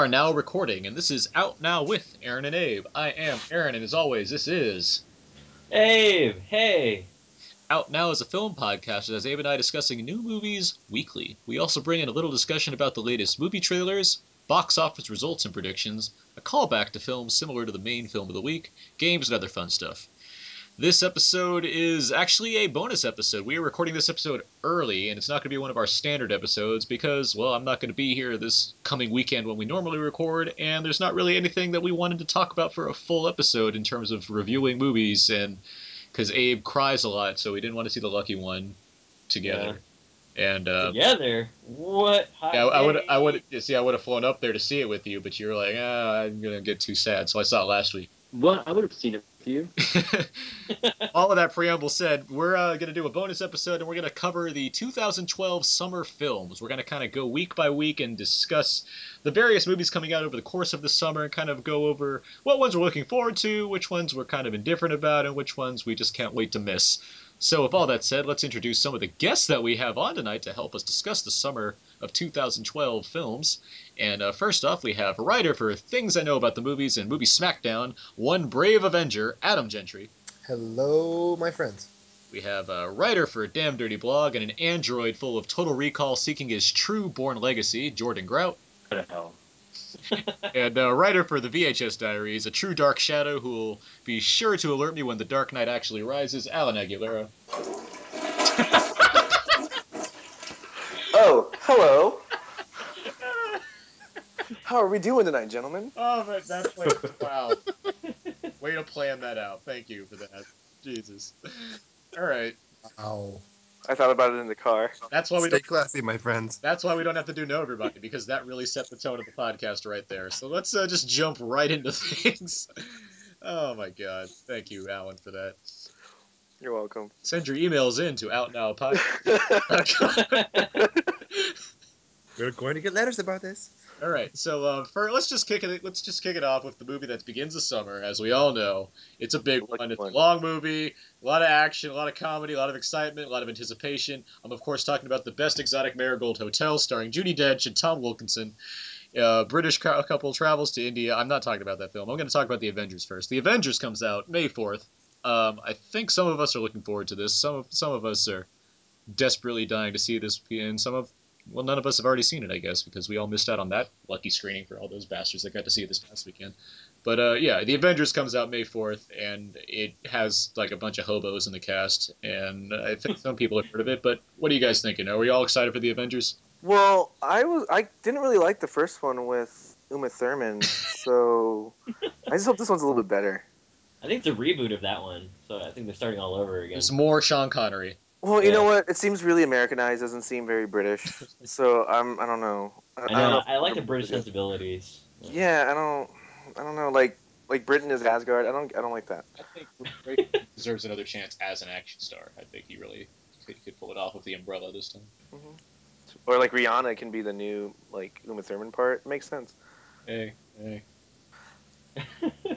Are now recording, and this is Out Now with Aaron and Abe. I am Aaron, and as always, this is Abe, hey. Out Now is a film podcast that has Abe and I discussing new movies weekly. We also bring in a little discussion about the latest movie trailers, box office results and predictions, a callback to films similar to the main film of the week, games, and other fun stuff. This episode is actually a bonus episode. We are recording this episode early, and it's not going to be one of our standard episodes because, well, I'm not going to be here this coming weekend when we normally record, and there's not really anything that we wanted to talk about for a full episode in terms of reviewing movies, and because Abe cries a lot, so we didn't want to see the Lucky One together. Yeah. And uh, Together? What? Yeah, I would, I would, see, I would have flown up there to see it with you, but you were like, ah, I'm gonna get too sad, so I saw it last week. Well, I would have seen it you. All of that preamble said, we're uh, going to do a bonus episode and we're going to cover the 2012 summer films. We're going to kind of go week by week and discuss the various movies coming out over the course of the summer and kind of go over what ones we're looking forward to, which ones we're kind of indifferent about, and which ones we just can't wait to miss. So, with all that said, let's introduce some of the guests that we have on tonight to help us discuss the summer of 2012 films. And uh, first off, we have a writer for Things I Know About the Movies and Movie Smackdown, one brave Avenger, Adam Gentry. Hello, my friends. We have a writer for a Damn Dirty Blog and an android full of Total Recall seeking his true born legacy, Jordan Grout. What the hell? And a writer for the VHS Diaries, a true dark shadow who will be sure to alert me when the Dark Knight actually rises, Alan Aguilera. Oh, hello. How are we doing tonight, gentlemen? Oh, but that's like, wow. Way to plan that out. Thank you for that. Jesus. All right. Ow. I thought about it in the car. That's why we Stay don't. classy, my friends. That's why we don't have to do know everybody because that really set the tone of the podcast right there. So let's uh, just jump right into things. Oh my god! Thank you, Alan, for that. You're welcome. Send your emails in to outnowpod. We're going to get letters about this. All right, so uh, for let's just kick it. Let's just kick it off with the movie that begins the summer. As we all know, it's a big Lucky one. It's a long movie, a lot of action, a lot of comedy, a lot of excitement, a lot of anticipation. I'm of course talking about the Best Exotic Marigold Hotel, starring Judi Dench and Tom Wilkinson. Uh, British cou- couple travels to India. I'm not talking about that film. I'm going to talk about the Avengers first. The Avengers comes out May 4th. Um, I think some of us are looking forward to this. Some of some of us are desperately dying to see this, and some of well, none of us have already seen it, I guess, because we all missed out on that lucky screening for all those bastards that got to see it this past weekend. But uh, yeah, The Avengers comes out May 4th, and it has like a bunch of hobos in the cast, and I think some people have heard of it. But what are you guys thinking? Are we all excited for The Avengers? Well, I was I didn't really like the first one with Uma Thurman, so I just hope this one's a little bit better. I think it's a reboot of that one, so I think they're starting all over again. There's more Sean Connery. Well, you Yeah. know what? It seems really Americanized. Doesn't seem very British. So I'm I don't know. I, I don't know. know. I like the British sensibilities. Yeah, I don't. I don't know. Like like Britain is Asgard. I don't. I don't like that. I think Ray deserves another chance as an action star. I think he really could, could pull it off with the umbrella this time. Mm-hmm. Or like Rihanna can be the new like Uma Thurman part. Makes sense. Hey, hey.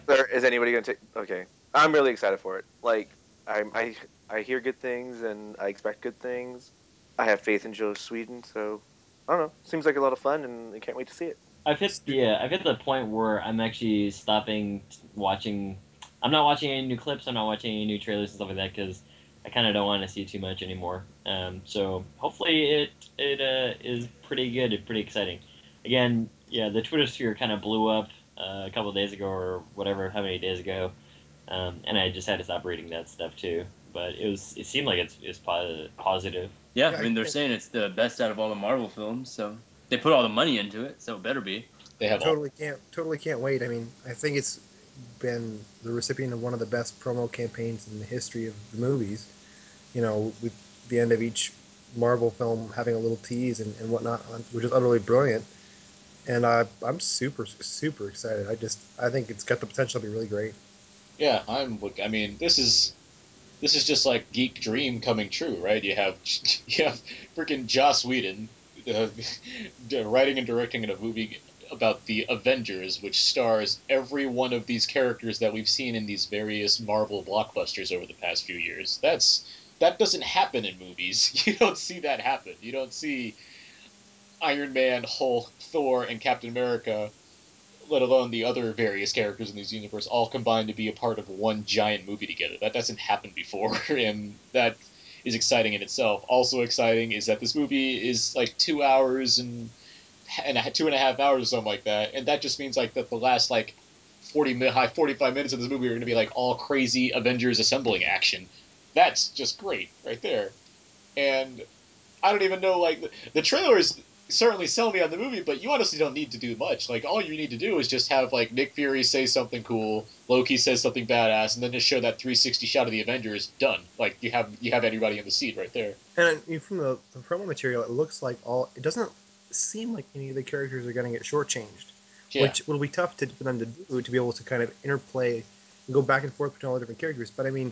Or is anybody gonna take? Okay, I'm really excited for it. Like I'm, I I hear good things and I expect good things. I have faith in Joss Whedon, so I don't know. Seems like a lot of fun, and I can't wait to see it. I've hit yeah, I've hit the point where I'm actually stopping watching. I'm not watching any new clips. I'm not watching any new trailers and stuff like that because I kind of don't want to see too much anymore. Um, so hopefully it it uh, is pretty good and pretty exciting. Again, yeah, the Twitter sphere kind of blew up uh, a couple days ago or whatever, how many days ago, um, and I just had to stop reading that stuff too. But it was it seemed like it's it's positive. Yeah, Yeah, I mean they're saying it's the best out of all the Marvel films, so they put all the money into it, so it better be. They have all. Totally can't totally can't wait. I mean, I think it's been the recipient of one of the best promo campaigns in the history of the movies. You know, with the end of each Marvel film having a little tease and, and whatnot, which is utterly brilliant. And I, I'm super super excited. I just I think it's got the potential to be really great. Yeah, I'm. I mean, this is this is just like geek dream coming true, right? You have you have freaking Joss Whedon uh, writing and directing in a movie about the Avengers, which stars every one of these characters that we've seen in these various Marvel blockbusters over the past few years. That's that doesn't happen in movies. You don't see that happen. You don't see Iron Man, Hulk, Thor, and Captain America let alone the other various characters in this universe, all combined to be a part of one giant movie together. That doesn't happen before, and that is exciting in itself. Also exciting is that this movie is like two hours and and two and a half hours or something like that, and that just means like that the last like forty high forty five minutes of this movie are going to be like all crazy Avengers assembling action. That's just great right there, and I don't even know like the, the trailers certainly sell me on the movie, but you honestly don't need to do much. Like all you need to do is just have like Nick Fury say something cool, Loki says something badass, and then just show that 360 shot of the Avengers. Done. Like you have you have everybody in the seat right there. And I mean, from the, the promo material, it looks like all. It doesn't seem like any of the characters are going to get shortchanged, Yeah. which will be tough to, for them to do to be able to kind of interplay and go back and forth between all the different characters. But I mean,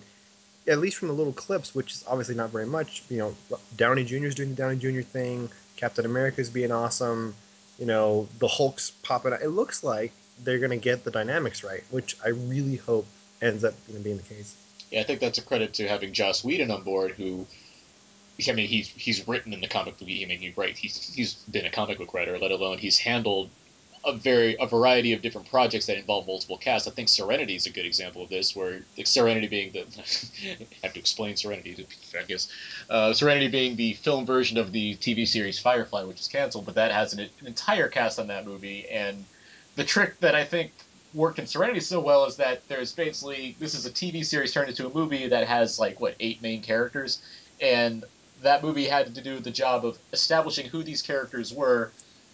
at least from the little clips, which is obviously not very much. You know, Downey Jr. is doing the Downey Jr. thing. Captain America's being awesome. You know, the Hulk's popping out. It looks like they're going to get the dynamics right, which I really hope ends up going to be the case. Yeah, I think that's a credit to having Joss Whedon on board, who, I mean, he's he's written in the comic book. I mean, he right, he's he's been a comic book writer, let alone he's handled a very a variety of different projects that involve multiple casts. I think Serenity is a good example of this, where like, Serenity being the I have to explain Serenity, to, I guess. Uh, Serenity being the film version of the TV series Firefly, which is canceled, but that has an, an entire cast on that movie. And the trick that I think worked in Serenity so well is that there's basically this is a TV series turned into a movie that has like what eight main characters, and that movie had to do the job of establishing who these characters were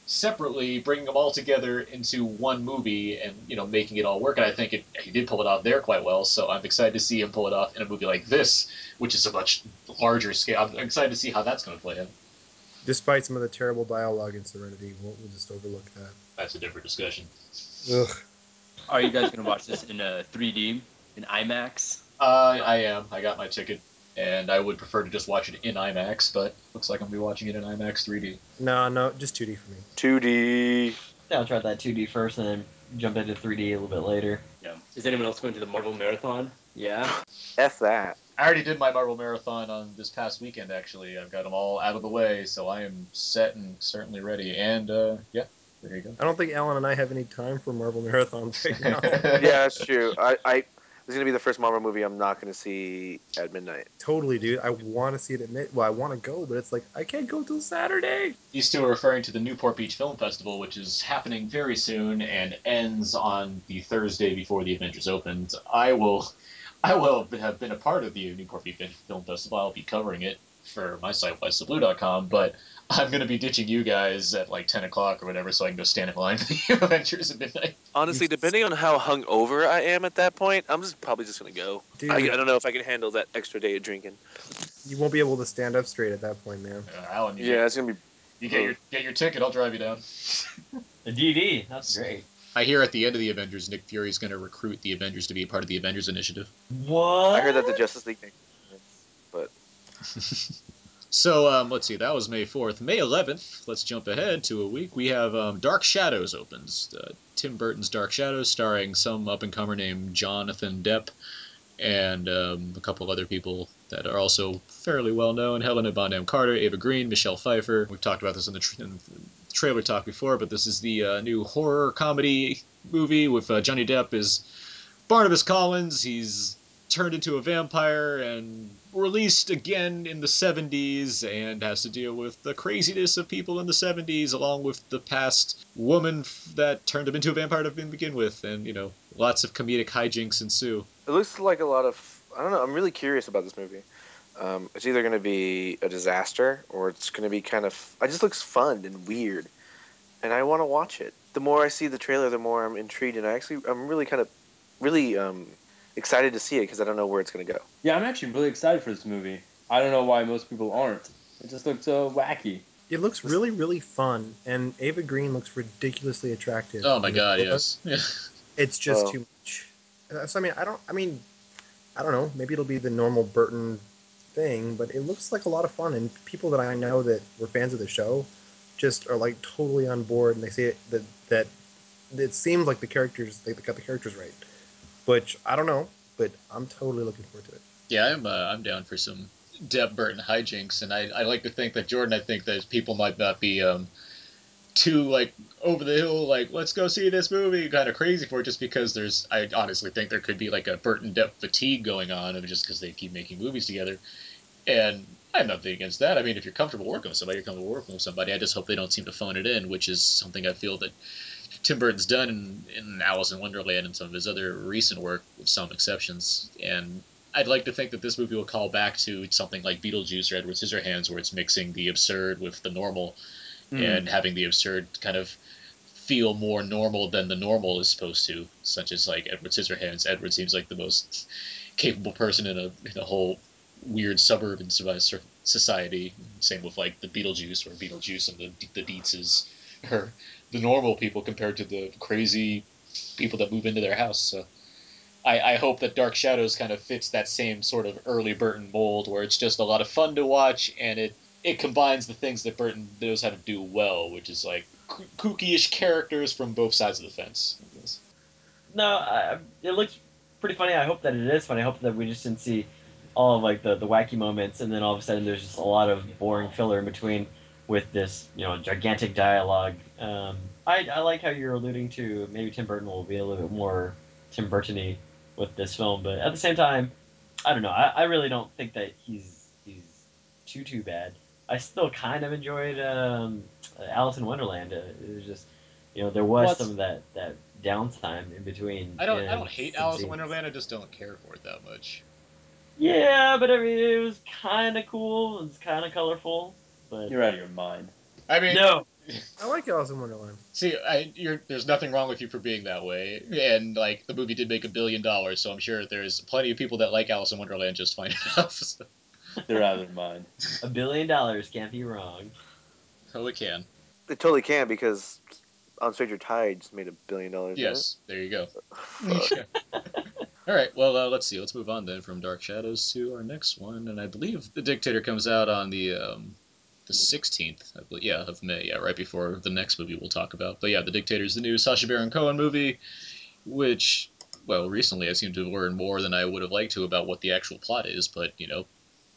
separately, bringing them all together into one movie, and you know making it all work. And I think it, he did pull it off there quite well. So I'm excited to see him pull it off in a movie like this, which is a much larger scale. I'm excited to see how that's going to play out. Despite some of the terrible dialogue in Serenity, we'll, we'll just overlook that. That's a different discussion. Ugh. Are you guys gonna watch this in a 3D in IMAX? Uh, I am. I got my ticket, and I would prefer to just watch it in IMAX, but looks like I'm gonna be watching it in IMAX 3D. No, no, just 2D for me. 2D. Yeah, I'll try that 2D first and then jump into 3D a little bit later. Yeah. Is anyone else going to the Marvel Marathon? Yeah. F that. I already did my Marvel Marathon on this past weekend. Actually, I've got them all out of the way, so I am set and certainly ready. And uh, yeah, there you go. I don't think Alan and I have any time for Marvel marathons right now. Yeah, that's true. I, I this is gonna be the first Marvel movie I'm not gonna see at midnight. totally, dude. I want to see it at mid. Well, I want to go, but it's like I can't go till Saturday. He's still referring to the Newport Beach Film Festival, which is happening very soon and ends on the Thursday before the Avengers opens. I will, I will have been a part of the Newport Beach Film Festival. I'll be covering it for my site, WhySubBlue.com, but I'm going to be ditching you guys at like 10 o'clock or whatever so I can go stand in line for the Avengers at midnight. Honestly, depending on how hungover I am at that point, I'm just probably just gonna go. Dude, I, I don't know if I can handle that extra day of drinking. you won't be able to stand up straight at that point, man. Uh, Alan, you, Yeah, it's gonna be. you get your get your ticket. I'll drive you down. The DD, that's great. I hear at the end of the Avengers, Nick Fury is going to recruit the Avengers to be a part of the Avengers Initiative. What? I heard that the Justice League thing. But So um, let's see, that was May 4th. May 11th, let's jump ahead to a week. We have um, Dark Shadows opens. Uh, Tim Burton's Dark Shadows, starring some up and comer named Jonathan Depp and um, a couple of other people that are also fairly well known. Helena Bonham Carter, Eva Green, Michelle Pfeiffer. We've talked about this in the, tra- in the trailer talk before, but this is the uh, new horror comedy movie with uh, Johnny Depp as Barnabas Collins. He's turned into a vampire and released again in the 70s and has to deal with the craziness of people in the 70s along with the past woman f- that turned him into a vampire to begin with and you know lots of comedic hijinks ensue It looks like a lot of. I don't know. I'm really curious about this movie. Um, it's either going to be a disaster or it's going to be kind of. It just looks fun and weird, and I want to watch it. The more I see the trailer, the more I'm intrigued, and I actually I'm really kind of, really um, excited to see it because I don't know where it's going to go. Yeah, I'm actually really excited for this movie. I don't know why most people aren't. It just looks so wacky. It looks really, really fun, and Eva Green looks ridiculously attractive. oh my god trailer. yes It's just Oh. too much. Uh, So I mean, I don't. I mean, I don't know. Maybe it'll be the normal Burton thing, but it looks like a lot of fun. And people that I know that were fans of the show just are like totally on board, and they say that that it seems like the characters they got the characters right. Which I don't know, but I'm totally looking forward to it. yeah i'm uh, i'm down for some Depp Burton hijinks and I, I like to think that Jordan I think that people might not be um too like over the hill like let's go see this movie kind of crazy for it just because there's I honestly think there could be like a Burton Depp fatigue going on just because they keep making movies together. And I have nothing against that. I mean if you're comfortable working with somebody you're comfortable working with somebody. I just hope they don't seem to phone it in which is something I feel that Tim Burton's done in, in Alice in Wonderland and some of his other recent work with some exceptions and I'd like to think that this movie will call back to something like Beetlejuice or Edward Scissorhands where it's mixing the absurd with the normal Hmm. and having the absurd kind of feel more normal than the normal is supposed to, such as like Edward Scissorhands. Edward seems like the most capable person in a in a whole weird suburban soci- society. Same with like the Beetlejuice, where Beetlejuice and the the Deetzes are the normal people compared to the crazy people that move into their house. So. I, I hope that Dark Shadows kind of fits that same sort of early Burton mold, where it's just a lot of fun to watch, and it it combines the things that Burton knows how to do well, which is like koo- kooky-ish characters from both sides of the fence. No, I, it looks pretty funny. I hope that it is funny. I hope that we just didn't see all of like the, the wacky moments, and then all of a sudden there's just a lot of boring filler in between with this you know gigantic dialogue. Um, I I like how you're alluding to maybe Tim Burton will be a little bit more Tim Burton-y with this film, but at the same time, I don't know. I, I really don't think that he's he's too too bad. I still kind of enjoyed um, Alice in Wonderland. Uh, it was just you know there was some of that that downtime in between. I don't you I don't hate Alice in. Wonderland. I just don't care for it that much. Yeah, but I mean, it was kind of cool. It was kind of colorful. But You're out of your mind. I mean, no, I like Alice in Wonderland. see, I, you're, there's nothing wrong with you for being that way, and like the movie did make a billion dollars, so I'm sure there's plenty of people that like Alice in Wonderland just fine enough. They're out of their mind. a billion dollars can't be wrong. oh, it can. It totally can because On Stranger Tides made a billion dollars. didn't Yes, there you go. All right, well, uh, let's see. Let's move on then from Dark Shadows to our next one, and I believe The Dictator comes out on the um, the 16th, I believe, yeah, of May, yeah, right before the next movie we'll talk about. But yeah, The Dictator is the new Sacha Baron Cohen movie, which, well, recently I seem to have learned more than I would have liked to about what the actual plot is, but, you know,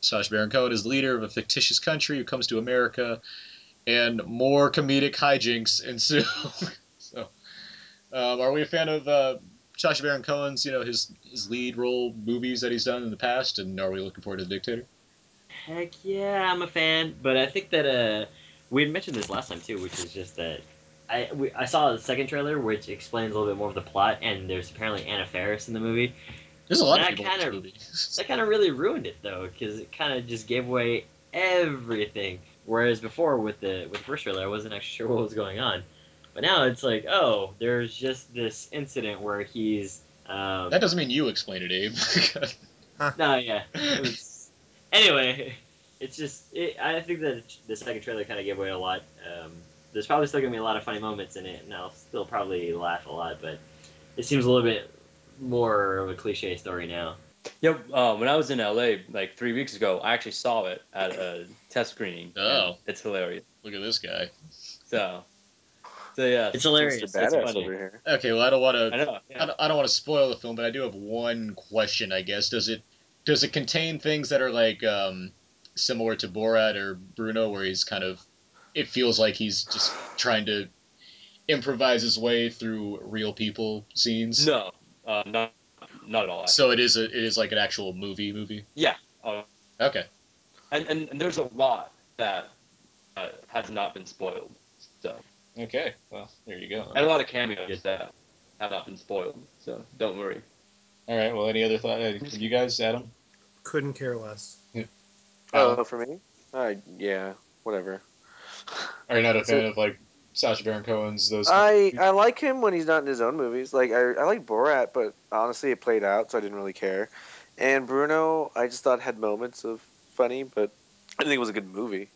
Sacha Baron Cohen is the leader of a fictitious country who comes to America, and more comedic hijinks ensue. so, um, are we a fan of uh, Sacha Baron Cohen's, you know, his his lead role movies that he's done in the past, and are we looking forward to The Dictator? Heck yeah, I'm a fan. But I think that uh, we had mentioned this last time too, which is just that I we, I saw the second trailer, which explains a little bit more of the plot, and there's apparently Anna Faris in the movie. There's a lot That of people in kind this of- movie. That kind of really ruined it though, because it kind of just gave away everything. Whereas before with the with the first trailer, I wasn't actually sure what was going on. But now it's like, oh, there's just this incident where he's. Um, that doesn't mean you explain it, Abe. No, yeah. It was, anyway, it's just it, I think that the second trailer kind of gave away a lot. Um, there's probably still gonna be a lot of funny moments in it, and I'll still probably laugh a lot. But it seems a little bit more of a cliche story now. Yep. Uh, when I was in LA like three weeks ago, I actually saw it at a test screening. Oh. It's hilarious. Look at this guy. So, so yeah, It's hilarious. Mr. It's Badass funny. over here. Okay, well, I don't want I to. know. I don't, I don't want to spoil the film, but I do have one question. I guess does it Does it contain things that are like um, similar to Borat or Bruno, where he's kind of? It feels like he's just trying to improvise his way through real people scenes. No, uh, not not at all. actually. So it is a, it is like an actual movie movie. yeah, uh, Okay. and, and and there's a lot that uh, has not been spoiled. So Okay. Well, there you go. and a lot of cameos that have not been spoiled. So don't worry. All right. Well, any other thought? Uh, you guys, Adam? Couldn't care less. Oh, for me? Uh, yeah, whatever. Are you not a So- fan of like Sacha Baron Cohen's those? I I like him when he's not in his own movies. Like I I like Borat, but honestly, it played out, so I didn't really care. And Bruno, I just thought had moments of funny, but I didn't think it was a good movie.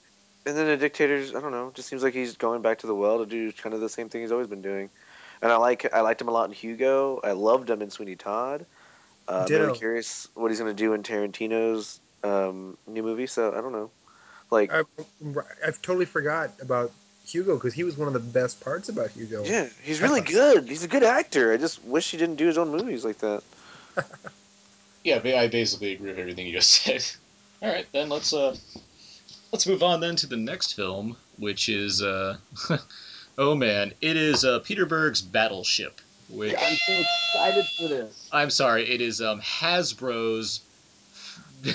And then the dictators, I don't know, just seems like he's going back to the well to do kind of the same thing he's always been doing. And I like I liked him a lot in Hugo. I loved him in Sweeney Todd. Uh, I'm Ditto. really curious what he's going to do in Tarantino's um, new movie. So I don't know. Like I, I've totally forgot about Hugo because he was one of the best parts about Hugo. Yeah, he's really good. He's a good actor. I just wish he didn't do his own movies like that. Yeah, I basically agree with everything you just said. All right, then let's uh let's move on then to the next film, which is uh oh man, it is uh Peter Berg's Battleship, which I'm so excited for this. I'm sorry, it is um Hasbro's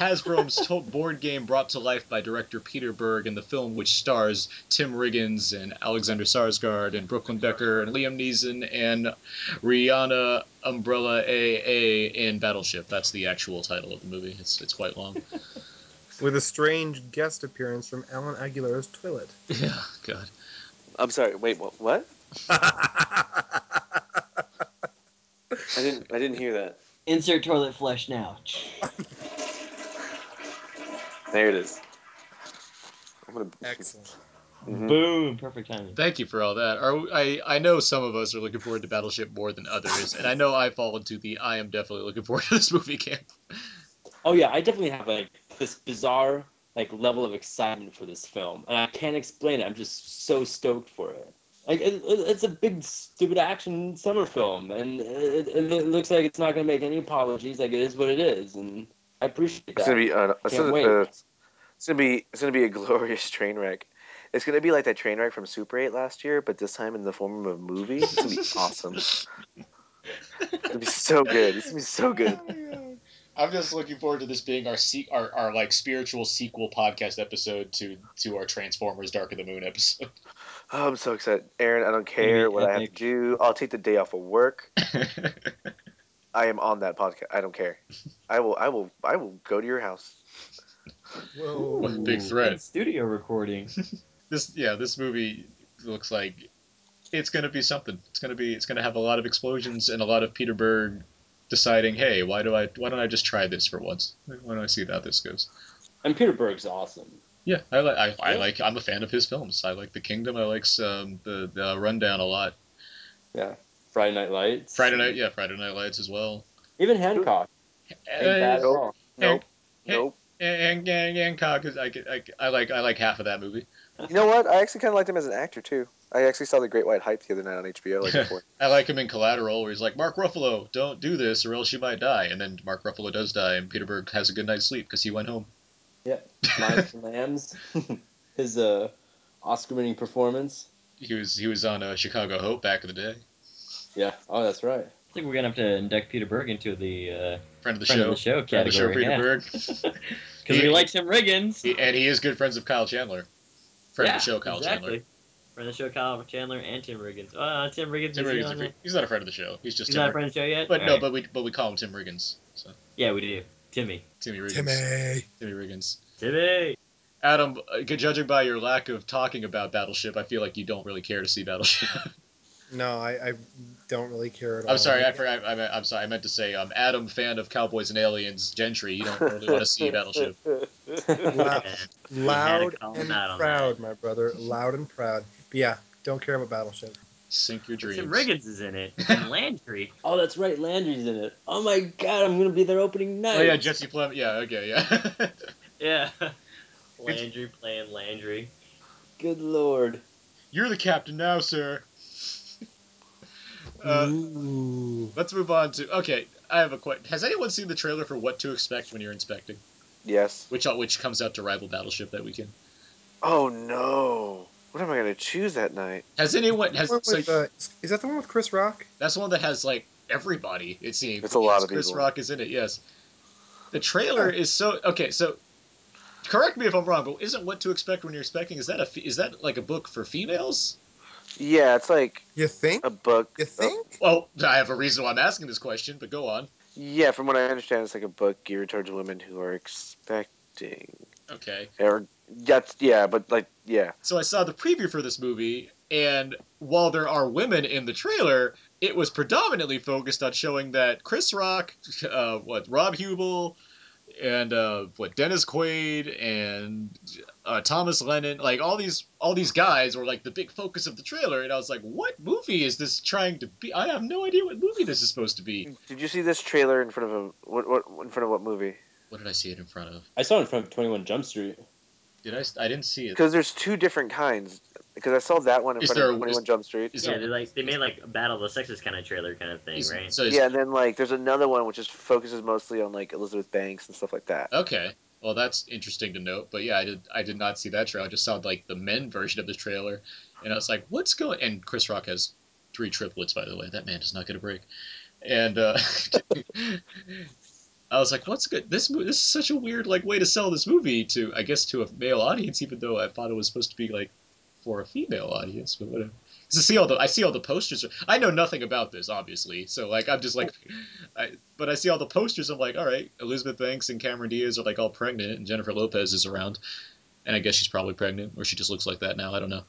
Hasbro's board game brought to life by director Peter Berg in the film, which stars Tim Riggins and Alexander Skarsgard and Brooklyn Decker and Liam Neeson and Rihanna Umbrella AA in Battleship. That's the actual title of the movie. It's it's quite long. With a strange guest appearance from Alan Aguilera's toilet. yeah, God. I'm sorry. Wait, what? What? I didn't. I didn't hear that. Insert toilet flush now. There it is. I'm gonna. Excellent. Mhm. Boom. Perfect timing. Thank you for all that. Are I I know some of us are looking forward to Battleship more than others, and I know I fall into the I am definitely looking forward to this movie camp. Oh yeah, I definitely have like this bizarre like level of excitement for this film, and I can't explain it. I'm just so stoked for it. Like it, it- it's a big stupid action summer film, and it, it, it looks like it's not gonna make any apologies. Like it is what it is, and I appreciate that. It's gonna be. Uh, it's, Can't gonna, wait. uh, it's gonna be. It's gonna be a glorious train wreck. It's gonna be like that train wreck from Super 8 last year, but this time in the form of a movie. It's gonna be awesome. It's gonna be so good. It's gonna be so good. I'm just looking forward to this being our se- our, our like spiritual sequel podcast episode to to our Transformers Dark of the Moon episode. Oh, I'm so excited, Aaron. I don't care what I have to do. I'll take the day off of work. I am on that podcast. I don't care. I will. I will. I will go to your house. Whoa. What a big threat. Studio recording. this yeah, this movie looks like it's gonna be something. It's gonna be it's gonna have a lot of explosions and a lot of Peter Berg deciding, hey, why do I why don't I just try this for once? Why don't I see how this goes? and Peter Berg's awesome. Yeah, I like I, I like I'm a fan of his films. I like The Kingdom. I like um, the the Rundown a lot. Yeah, Friday Night Lights. Friday Night, yeah, Friday Night Lights as well. Even Hancock. Ain't bad Uh, all. Nope. Hey. Nope. and and Hancock is I, I, I like I like half of that movie. You know what? I actually kind of liked him as an actor too. I actually saw The Great White Hype the other night on HBO. Like before. I like him in Collateral, where he's like, Mark Ruffalo, don't do this or else you might die. And then Mark Ruffalo does die, and Peter Berg has a good night's sleep because he went home. Yeah, Lions and Lambs. His uh, Oscar-winning performance. He was he was on uh, Chicago Hope back in the day. Yeah. Oh, that's right. I think we're gonna have to induct Peter Berg into the uh, Friend of the friend show. of the show Friend of the show, category. Peter yeah. Berg. Because we like Tim Riggins. He- and he is good friends of Kyle Chandler. Friend yeah, of the show, Kyle exactly. Chandler. Friend of the show, Kyle Chandler and Tim Riggins. Uh, Tim Riggins. Tim is he Riggins, on a there? he's not a friend of the show. He's just He's Tim not a friend of the show yet. But no, Alright. but we but we call him Tim Riggins. So yeah, we do. Timmy. Timmy Riggins. Timmy. Timmy Riggins. Timmy. Adam, uh, judging by your lack of talking about Battleship, I feel like you don't really care to see Battleship. No, I, I don't really care at all. I'm sorry, I forgot. I, meant- I'm sorry. I meant to say, um, Adam, fan of Cowboys and Aliens, Gentry. You don't really want to see Battleship. Loud, loud call and him out on proud, my brother. Loud and proud. But yeah, don't care about Battleship. Sink your dreams. Tim Riggins is in it. And Landry. Oh, that's right. Landry's in it. Oh my God, I'm gonna be there opening night. Oh yeah, Jesse Plemons. Yeah, okay, yeah. Yeah. Landry playing Landry. Good lord. You're the captain now, sir. Uh, Ooh. let's move on to okay. I have a question. Has anyone seen the trailer for What to Expect when you're inspecting? Yes. Which uh, which comes out to rival Battleship that weekend? Oh no. What am I gonna choose that night? Has anyone has One so with, uh, is that the one with Chris Rock? that's one that has like everybody. It seems It's a lot Yes, of Chris people. Rock is in it. Yes. The trailer is so okay. So, correct me if I'm wrong, but isn't What to Expect when you're expecting? Is that a is that like a book for females? Yeah, it's like You think? a book. You think? Well, I have a reason why I'm asking this question, but go on. Yeah, from what I understand, it's like a book geared towards women who are expecting. Okay. Or that's yeah, but like yeah. So I saw the preview for this movie, and while there are women in the trailer, it was predominantly focused on showing that Chris Rock, uh, what Rob Huebel, and uh, what Dennis Quaid and uh, Thomas Lennon, like all these all these guys were like the big focus of the trailer, and I was like, what movie is this trying to be? I have no idea what movie this is supposed to be. Did you see this trailer in front of a what what in front of what movie? What did I see it in front of? I saw it in front of Twenty One Jump Street. Did I? I didn't see it. Because there's two different kinds. Because I saw that one in Is front there of a- Twenty One Jump Street. Yeah, there- they like they made like a Battle of the Sexes kind of trailer kind of thing, is- right? So is- Yeah, and then like there's another one which is focuses mostly on like Elizabeth Banks and stuff like that. Okay. Well, that's interesting to note. But yeah, I did. I did not see that trailer. I just saw like the men version of this trailer, and I was like, "What's going?" And Chris Rock has three triplets, by the way. That man does not get a break. And uh, I was like, "What's good? This mo- this is such a weird like way to sell this movie to, I guess, to a male audience, even though I thought it was supposed to be like for a female audience. But whatever. 'Cause I see all the I see all the posters. I know nothing about this, obviously. So like I'm just like, I, but I see all the posters. I'm like, all right, Elizabeth Banks and Cameron Diaz are like all pregnant, and Jennifer Lopez is around, and I guess she's probably pregnant, or she just looks like that now. I don't know.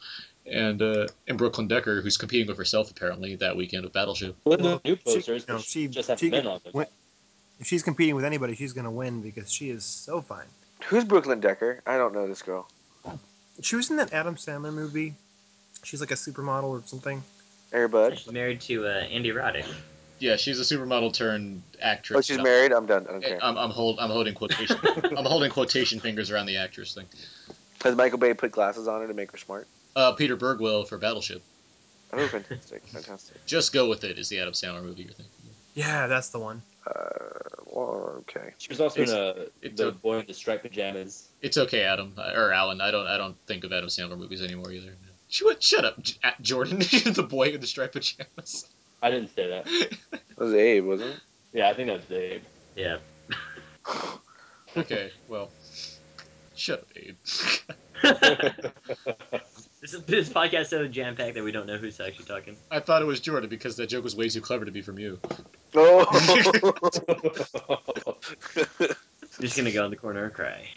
And uh, and Brooklyn Decker, who's competing with herself apparently that weekend of Battleship. Well, the Well, new she- posters, no, which she- just have she men could on them. win- If she's competing with anybody, she's gonna win because she is so fine. Who's Brooklyn Decker? I don't know this girl. She was in that Adam Sandler movie. She's like a supermodel or something. Airbud. She's married to uh, Andy Roddick. Yeah, she's a supermodel turned actress. Oh, she's married. I'm done. I don't care. I'm, I'm hold I'm holding quotation I'm holding quotation fingers around the actress thing. Has Michael Bay put glasses on her to make her smart? Uh, Peter Berg will for Battleship. Oh, fantastic, fantastic. Just go with it is the Adam Sandler movie you're thinking. Yeah, that's the one. Uh, well, okay. She was also in uh, it's the a- boy in the striped pajamas. It's okay, Adam uh, or Alan. I don't I don't think of Adam Sandler movies anymore either. She went, Shut up, J- Jordan. the boy in the striped pajamas. I didn't say that. That was Abe, wasn't it? Yeah, I think that was Dave. Yeah. Okay, well, shut up, Abe. This, is, this podcast is so jam packed that we don't know who's actually talking. I thought it was Jordan because that joke was way too clever to be from you. Oh. I'm just gonna go in the corner and cry,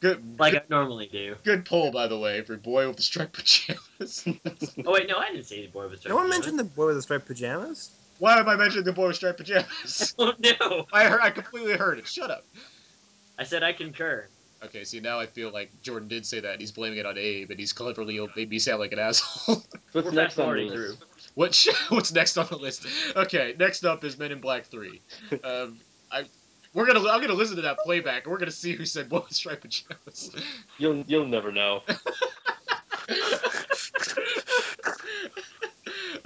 Good, like good, I normally do. good poll, by the way, for boy with the striped pajamas. Oh wait, no, I didn't say the boy with the boy was. No one mentioned the boy with the striped pajamas. Why am I mentioning the boy with striped pajamas? Oh no! I heard, I completely heard it. Shut up. I said I concur. Okay, see now I feel like Jordan did say that. and He's blaming it on Abe, and he's cleverly made me sound like an asshole. What's next on the fast-forwarding list? through. what? sh- What's next on the list? Okay, next up is Men in Black Three. Um, I we're gonna I'm gonna listen to that playback, and we're gonna see who said what was striped pajamas. You'll you'll never know.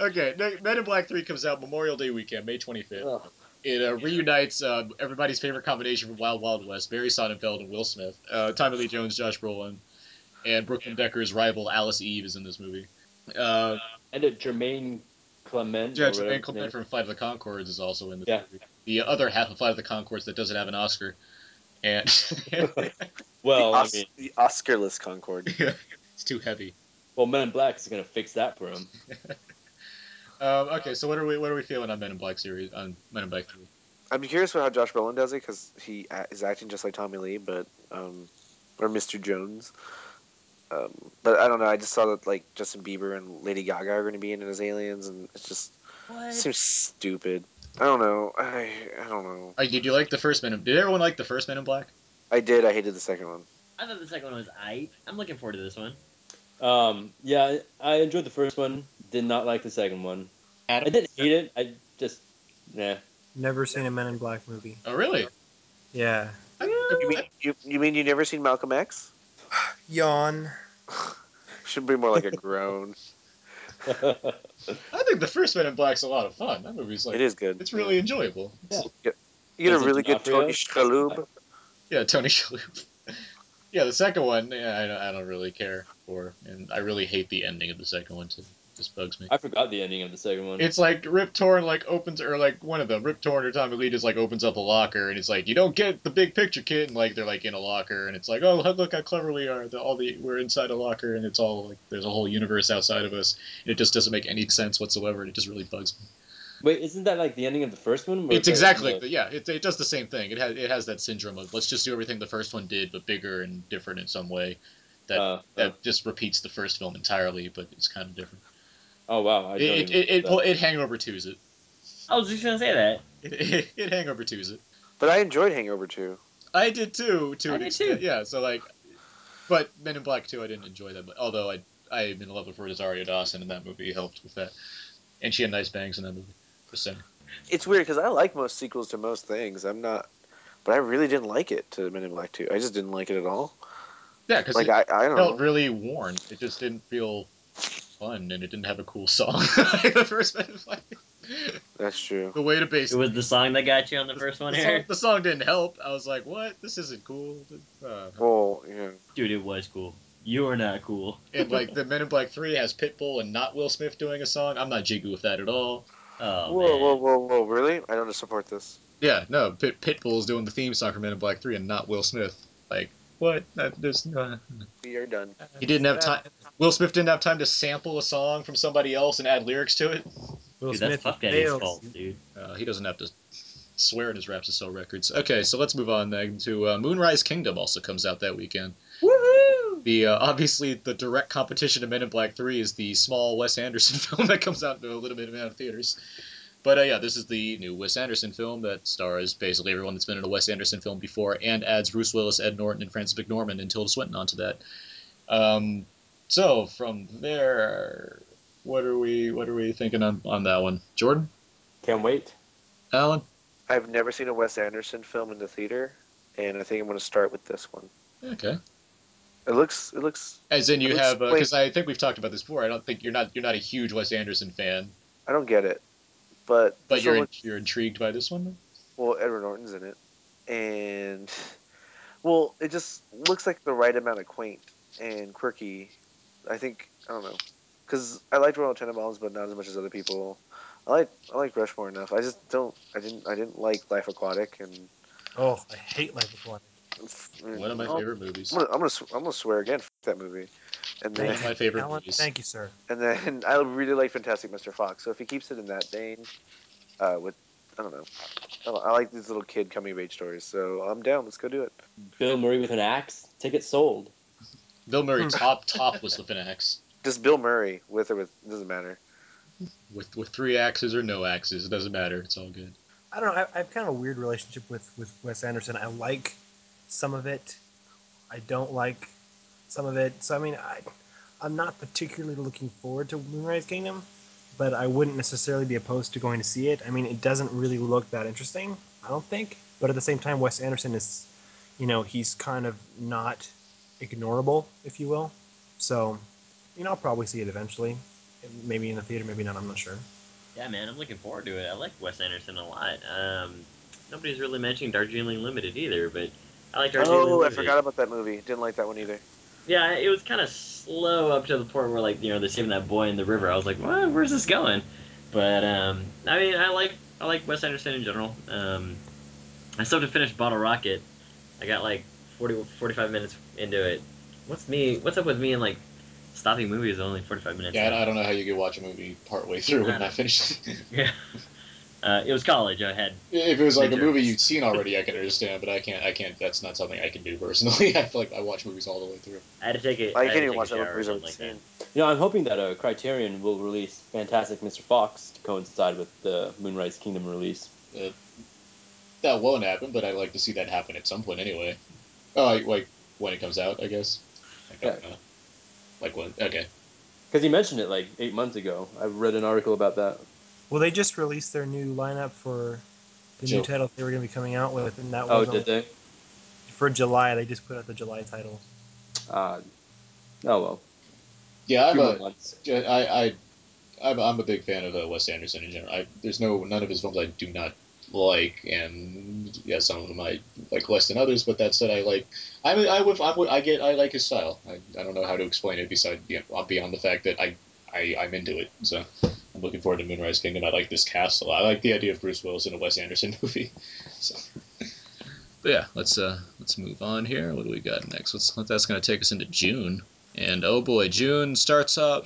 okay, ne- Men in Black Three comes out Memorial Day weekend, May 25th. Ugh. It uh, reunites uh, everybody's favorite combination from Wild Wild West: Barry Sonnenfeld and Will Smith. Uh, Tommy Lee Jones, Josh Brolin, and Brooklyn Decker's rival Alice Eve is in this movie. Uh, And uh, Jermaine Clement. yeah, Jermaine Clement from Flight of the Conchords is also in this Yeah. movie. The other half of Flight of the Conchords that doesn't have an Oscar, and Well, the, I mean, the Oscarless Concord. it's too heavy. well, Men in Black is gonna fix that for him. Um, okay, so what are we what are we feeling on Men in Black series on Men in Black Three? I'm curious about how Josh Brolin does it because he a- is acting just like Tommy Lee, but um, or Mr. Jones. Um, but I don't know. I just saw that like Justin Bieber and Lady Gaga are going to be in it as aliens, and it's just What? seems stupid. I don't know. I I don't know. Uh, did you like the first Men? In, did everyone like the first Men in Black? I did. I hated the second one. I thought the second one was I. I'm looking forward to this one. Um, yeah, I enjoyed the first one. Did not like the second one. I didn't hate it. I just, nah. Never seen a Men in Black movie. Oh, really? Yeah. You mean you, you mean you never seen Malcolm X? Yawn. Should be more like a groan. I think the first Men in Black's a lot of fun. That movie's like it is good. it's really enjoyable. Yeah. You get a really good D'Onofrio? Tony Shalhoub. Yeah, Tony Shalhoub. yeah, the second one, yeah, I don't, I don't really care for, and I really hate the ending of the second one too. It just bugs me. I forgot the ending of the second one. It's like Rip Torn like opens or like one of them, Rip Torn or Tommy Lee just like opens up a locker and it's like you don't get the big picture, kid, and like they're like in a locker and it's like oh look how clever we are, the, all the we're inside a locker and it's all like there's a whole universe outside of us and it just doesn't make any sense whatsoever and it just really bugs me. Wait, isn't that like the ending of the first one? It's exactly like the, yeah, it, it does the same thing. It has it has that syndrome of let's just do everything the first one did but bigger and different in some way. That uh, that just repeats the first film entirely, but it's kind of different. Oh wow! I It don't it, even- it, it, that- well, it Hangover twos it. I was just gonna say that. It, it, it Hangover twos it. But I enjoyed Hangover two. I did too, to I an did extent. too. Yeah, so like, but Men in Black 2, I didn't enjoy that. But although I I am in love with Rosario Dawson, and that movie helped with that, and she had nice bangs in that movie. Just saying. It's weird because I like most sequels to most things. I'm not, but I really didn't like it to Men in Black 2. I just didn't like it at all. Yeah, because Like it I, I don't felt know. really worn. It just didn't feel fun, and it didn't have a cool song. the first Men in Black. That's true. The way to base It was the song that got you on the first one the, song, here. the song didn't help. I was like, what? This isn't cool. Uh, Well, yeah. Dude, it was cool. You are not cool. and like the Men in Black 3 has Pitbull and not Will Smith doing a song. I'm not jiggy with that at all. Oh whoa, man. whoa, whoa, whoa! Really? I don't support this. Yeah, no, Pit, Pitbull is doing the theme song for Men in Black 3 and not Will Smith. Like, what? That, there's, uh, We are done. he didn't have time. Will Smith didn't have time to sample a song from somebody else and add lyrics to it. Will Dude, that's Smith Puff Daddy's fault, dude. Uh, he doesn't have to swear in his raps to sell records. Okay, so let's move on then to uh, Moonrise Kingdom. Also comes out that weekend. Woohoo! The uh, obviously the direct competition to Men in Black 3 is the small Wes Anderson film that comes out in a limited amount of theaters. But uh, yeah, this is the new Wes Anderson film that stars basically everyone that's been in a Wes Anderson film before, and adds Bruce Willis, Ed Norton, and Frances McDormand and Tilda Swinton onto that. Um, so from there, what are we what are we thinking on, on that one, Jordan, Can't wait. Alan? I've never seen a Wes Anderson film in the theater, and I think I'm going to start with this one. Okay. It looks, it looks. As in, you have uh, wait. because I think we've talked about this before. I don't think you're not you're not a huge Wes Anderson fan, I don't get it, but but you're looks- you're intrigued by this one. well, Edward Norton's in it, and well, it just looks like the right amount of quaint and quirky. I think I don't know, because I liked Royal Tenenbaums, but not as much as other people. I like I like Rushmore enough. I just don't. I didn't. I didn't like Life Aquatic, and Oh, I hate Life Aquatic. One of my I'll- favorite movies. I'm gonna, I'm gonna, I'm gonna swear again. F- that movie, and One then of my favorite Alan, movies. thank you, sir. and then I really like Fantastic Mr. Fox. So if he keeps it in that vein, uh, with I don't know, I, I like these little kid coming of age stories. So I'm down. Let's go do it. Bill Murray with an axe. Ticket sold. Bill Murray hmm. top topless with an axe, Just Bill Murray with or with doesn't matter. with with three axes or no axes, it doesn't matter. It's all good. I don't know. I, I have kind of a weird relationship with with Wes Anderson. I like some of it. I don't like some of it. So I mean, I I'm not particularly looking forward to Moonrise Kingdom, but I wouldn't necessarily be opposed to going to see it. I mean, it doesn't really look that interesting. I don't think. But at the same time, Wes Anderson is, you know, he's kind of not ignorable, if you will. So, you know, I'll probably see it eventually. Maybe in the theater, maybe not. I'm not sure. Yeah, man, I'm looking forward to it. I like Wes Anderson a lot. Um, nobody's really mentioning Darjeeling Limited either, but I like Darjeeling Oh, I forgot about that movie. Didn't like that one either. Yeah, it was kind of slow up to the point where, like, you know, they're saving that boy in the river. I was like, what? Where's this going? But um, I mean, I like I like Wes Anderson in general. Um, I still have to finish Bottle Rocket. I got like 40, 45 minutes into it. What's me? What's up with me and like stopping movies only forty five minutes? Yeah, in? I I don't know how you could watch a movie partway through and not finish it. Yeah. Uh, it was college. I had if it was like a movie you'd seen already, I can understand, but I can't. I can't. That's not something I can do personally. I feel like I watch movies all the way through. I had to take it. I I, can't even watch a that shower or movies I've something like that. You know, I'm hoping that uh, Criterion will release Fantastic Mr. Fox to coincide with the Moonrise Kingdom release. That won't happen, but I'd like to see that happen at some point anyway. Oh, like, like when it comes out, I guess. Like, I don't know. Like when? Okay. Because he mentioned it like eight months ago. I read an article about that. Well, they just released their new lineup for the Sure. new title they were going to be coming out with, and that was Oh, was did they? for July. They just put out the July title. Uh, oh well. Yeah, I'm Few more a. months. I, I I'm, I'm a big fan of uh, Wes Anderson in general. I, there's no none of his films I do not like, and yeah, some of them I like less than others. But that said, I like. I I would, I, would, I get I like his style. I, I don't know how to explain it besides you know, beyond the fact that I, I I'm into it. So I'm looking forward to Moonrise Kingdom. I like this cast a lot. I like the idea of Bruce Willis in a Wes Anderson movie. So. But yeah, let's uh let's move on here. What do we got next? What's that's gonna take us into June. And oh boy, June starts up.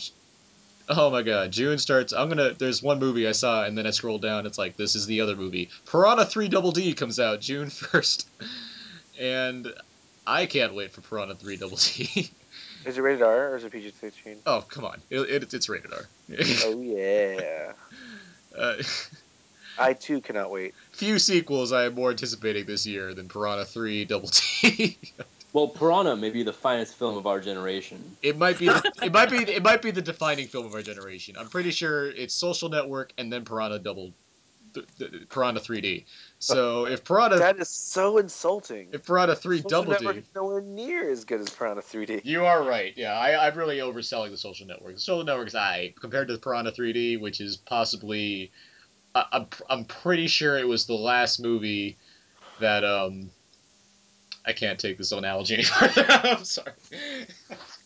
Oh my god, June starts. I'm gonna. There's one movie I saw, and then I scroll down. It's like this is the other movie. Piranha 3 Double D comes out June 1st, and I can't wait for Piranha 3 Double D. Is it rated R or is it PG thirteen? oh come on, it, it, it's rated R. Oh yeah. uh, I too cannot wait. few sequels I am more anticipating this year than Piranha 3 Double D. Well, Piranha may be the finest film of our generation. It might be. The, it might be. It might be the defining film of our generation. I'm pretty sure it's Social Network and then Piranha Double, th- th- Piranha 3D. So if Piranha, That is so insulting. if Piranha 3 Social Double Network D, is nowhere near as good as Piranha 3D. you are right. Yeah, I, I'm really overselling the Social Network. The Social Network is I compared to Piranha 3D, which is possibly. I, I'm I'm pretty sure it was the last movie that um. I can't take this analogy any further. I'm sorry.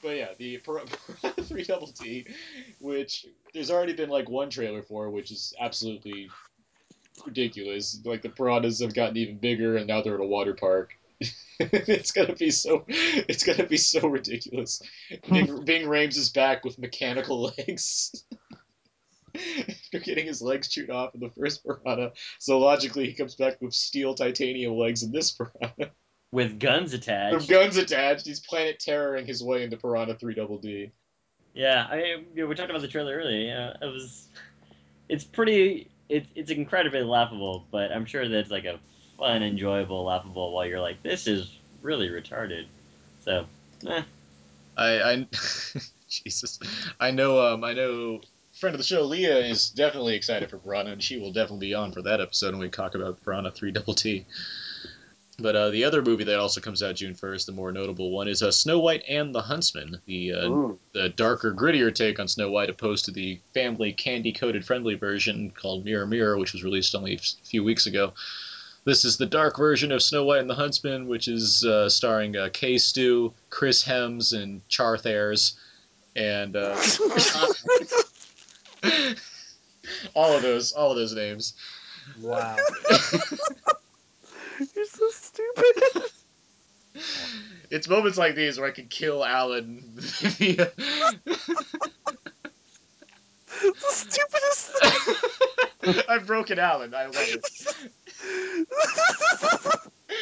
But yeah, the Pir- Piranha 3 Double T, which there's already been like one trailer for, which is absolutely ridiculous. Like the piranhas have gotten even bigger, and now they're at a water park. it's gonna be so. It's gonna be so ridiculous. Bing, hmm. Bing Rames is back with mechanical legs. After getting his legs chewed off in the first piranha, so logically he comes back with steel titanium legs in this piranha. With guns attached. With guns attached, he's planet terroring his way into Piranha 3 Double D. Yeah, I you know, we talked about the trailer earlier. Yeah, it was. It's pretty. It's it's incredibly laughable, but I'm sure that's like a fun, enjoyable, laughable. While you're like, this is really retarded. So, eh. I, I Jesus, I know. Um, I know. Friend of the show, Leah is definitely excited for Piranha, and she will definitely be on for that episode when we talk about Piranha Three Double T. But uh, the other movie that also comes out June first, the more notable one, is uh, Snow White and the Huntsman, the uh, the darker, grittier take on Snow White, opposed to the family candy-coated friendly version called Mirror Mirror, which was released only a few weeks ago. This is the dark version of Snow White and the Huntsman, which is uh, starring uh, Kay Stu, Chris Hems, and Charth Ayres, and uh, all of those, all of those names. Wow. You're so stupid. It's moments like these where I can kill Alan the stupidest thing. I've broken Alan. I love it.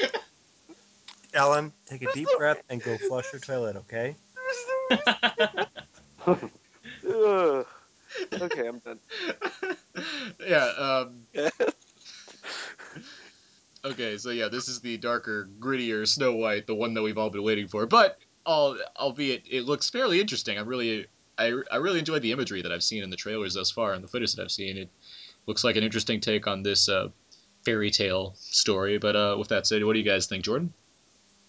Ellen, take a deep breath and go flush your toilet, okay? Okay, I'm done. yeah. Um, okay, so yeah, this is the darker, grittier Snow White, the one that we've all been waiting for. But all, albeit it looks fairly interesting. I'm really, I, I really enjoyed the imagery that I've seen in the trailers thus far and the footage that I've seen. It looks like an interesting take on this uh, fairy tale story. But uh, with that said, what do you guys think, Jordan?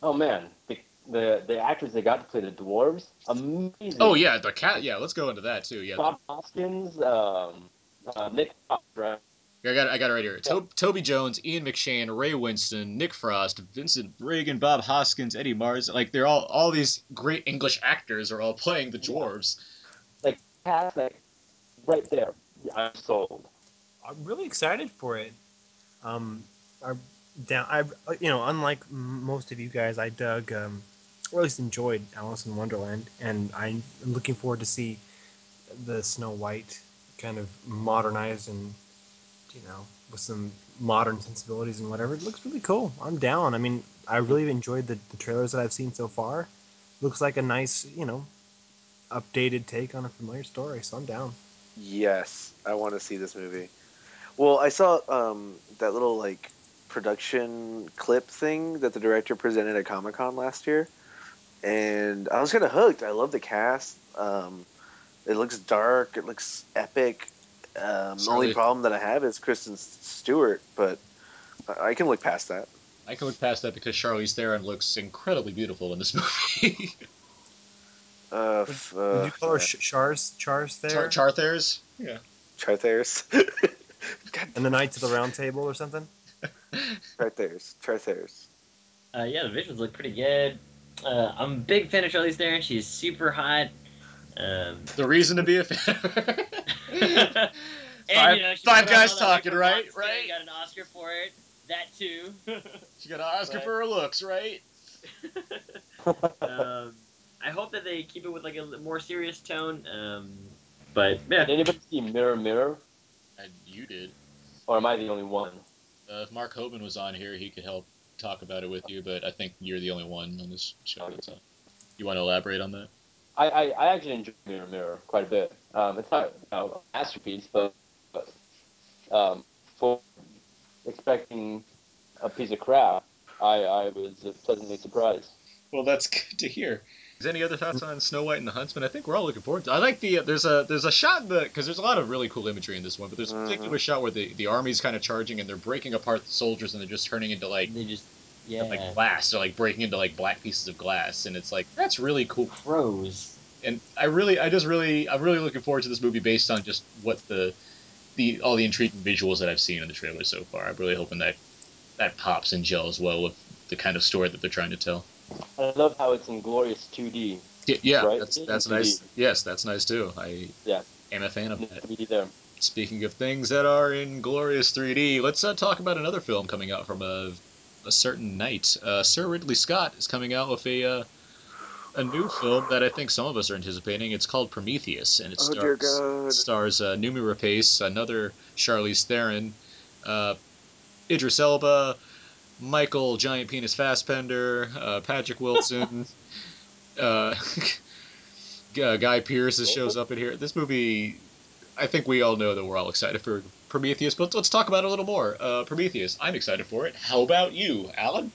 Oh man, the the, the actors they got to play the dwarves, amazing. Oh yeah, the cat. Yeah, let's go into that too. Yeah, Bob Hoskins, um, uh, Nick right? I got it, I got it right here. To- Toby Jones, Ian McShane, Ray Winstone, Nick Frost, Vincent Regan, Bob Hoskins, Eddie Marsan. Like they're all all these great English actors are all playing the dwarves. Cast like right there. I'm sold. I'm really excited for it. Um, I down. I you know, unlike most of you guys, I dug, um, or at least enjoyed Alice in Wonderland, and I'm looking forward to see the Snow White kind of modernized and you know with some modern sensibilities and whatever. It looks really cool. I'm down. I mean, I really enjoyed the, the trailers that I've seen so far. Looks like a nice, you know, updated take on a familiar story. So I'm down. Yes, I want to see this movie. Well, I saw um, that little like production clip thing that the director presented at Comic Con last year, and I was kind of hooked. I love the cast. Um, it looks dark. It looks epic. Um, the only problem that I have is Kristen Stewart, but I I can look past that. I can look past that because Charlize Theron looks incredibly beautiful in this movie. Uh, Would, f- would uh, you call her Chars Chars there? Char- Charthers? Yeah. Trithers. God, And the Knights of the Round Table or something. Trithers. Trithers. Uh, yeah, the visuals look pretty good. Uh, I'm a big fan of Charlize Theron. She's super hot. Um, The reason to be a fan. and, Five- you know, five guys talking, right? once, Right. and Got an Oscar for it. That too. she got an Oscar Right. for her looks, right? um, I hope that they keep it with like a more serious tone. Um, but yeah, Did anybody see Mirror Mirror? And you did. Or am I the only one? Uh, if Mark Hoban was on here, he could help talk about it with you, but I think you're the only one on this show. That's all. You want to elaborate on that? I, I, I actually enjoy Mirror Mirror quite a bit. Um, it's not you know, a masterpiece, but, but um, for expecting a piece of crap, I, I was uh, pleasantly surprised. Well, that's good to hear. Is any other thoughts on Snow White and the Huntsman? I think we're all looking forward to. I like the uh, there's a there's a shot that because there's a lot of really cool imagery in this one, but there's a Mhm. particular shot where the the army's kind of charging and they're breaking apart the soldiers and they're just turning into like they just yeah, like glass. They're like breaking into like black pieces of glass, and it's like that's really cool. crows. And I really, I just really, I'm really looking forward to this movie based on just what the the all the intriguing visuals that I've seen in the trailer so far. I'm really hoping that that pops and gels well with the kind of story that they're trying to tell. I love how it's in glorious 2D. Yeah, yeah Right? that's that's nice. Yes, that's nice too. I Yeah. am a fan of that. 3D. Speaking of things that are in glorious 3D, let's uh, talk about another film coming out from a, a certain night. Uh, Sir Ridley Scott is coming out with a uh, a new film that I think some of us are anticipating. It's called Prometheus, and it Oh, stars stars uh, Noomi Rapace, another Charlize Theron, uh, Idris Elba, Michael Giant Penis Fassbender, uh, Patrick Wilson, uh, uh, Guy Pearce shows up in here. This movie, I think we all know that we're all excited for Prometheus, but let's talk about it a little more. Uh, Prometheus, I'm excited for it. How about you, Alan?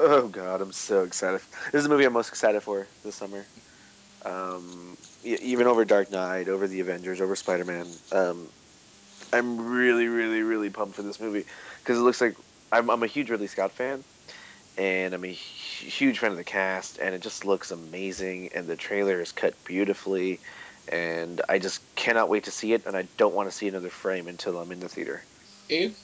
Oh god, I'm so excited. This is the movie I'm most excited for this summer. Um, even over Dark Knight, over the Avengers, over Spider Man. Um, I'm really, really, really pumped for this movie because it looks like I'm, I'm a huge Ridley Scott fan, and I'm a huge fan of the cast, and it just looks amazing, and the trailer is cut beautifully, and I just cannot wait to see it, and I don't want to see another frame until I'm in the theater. Abe?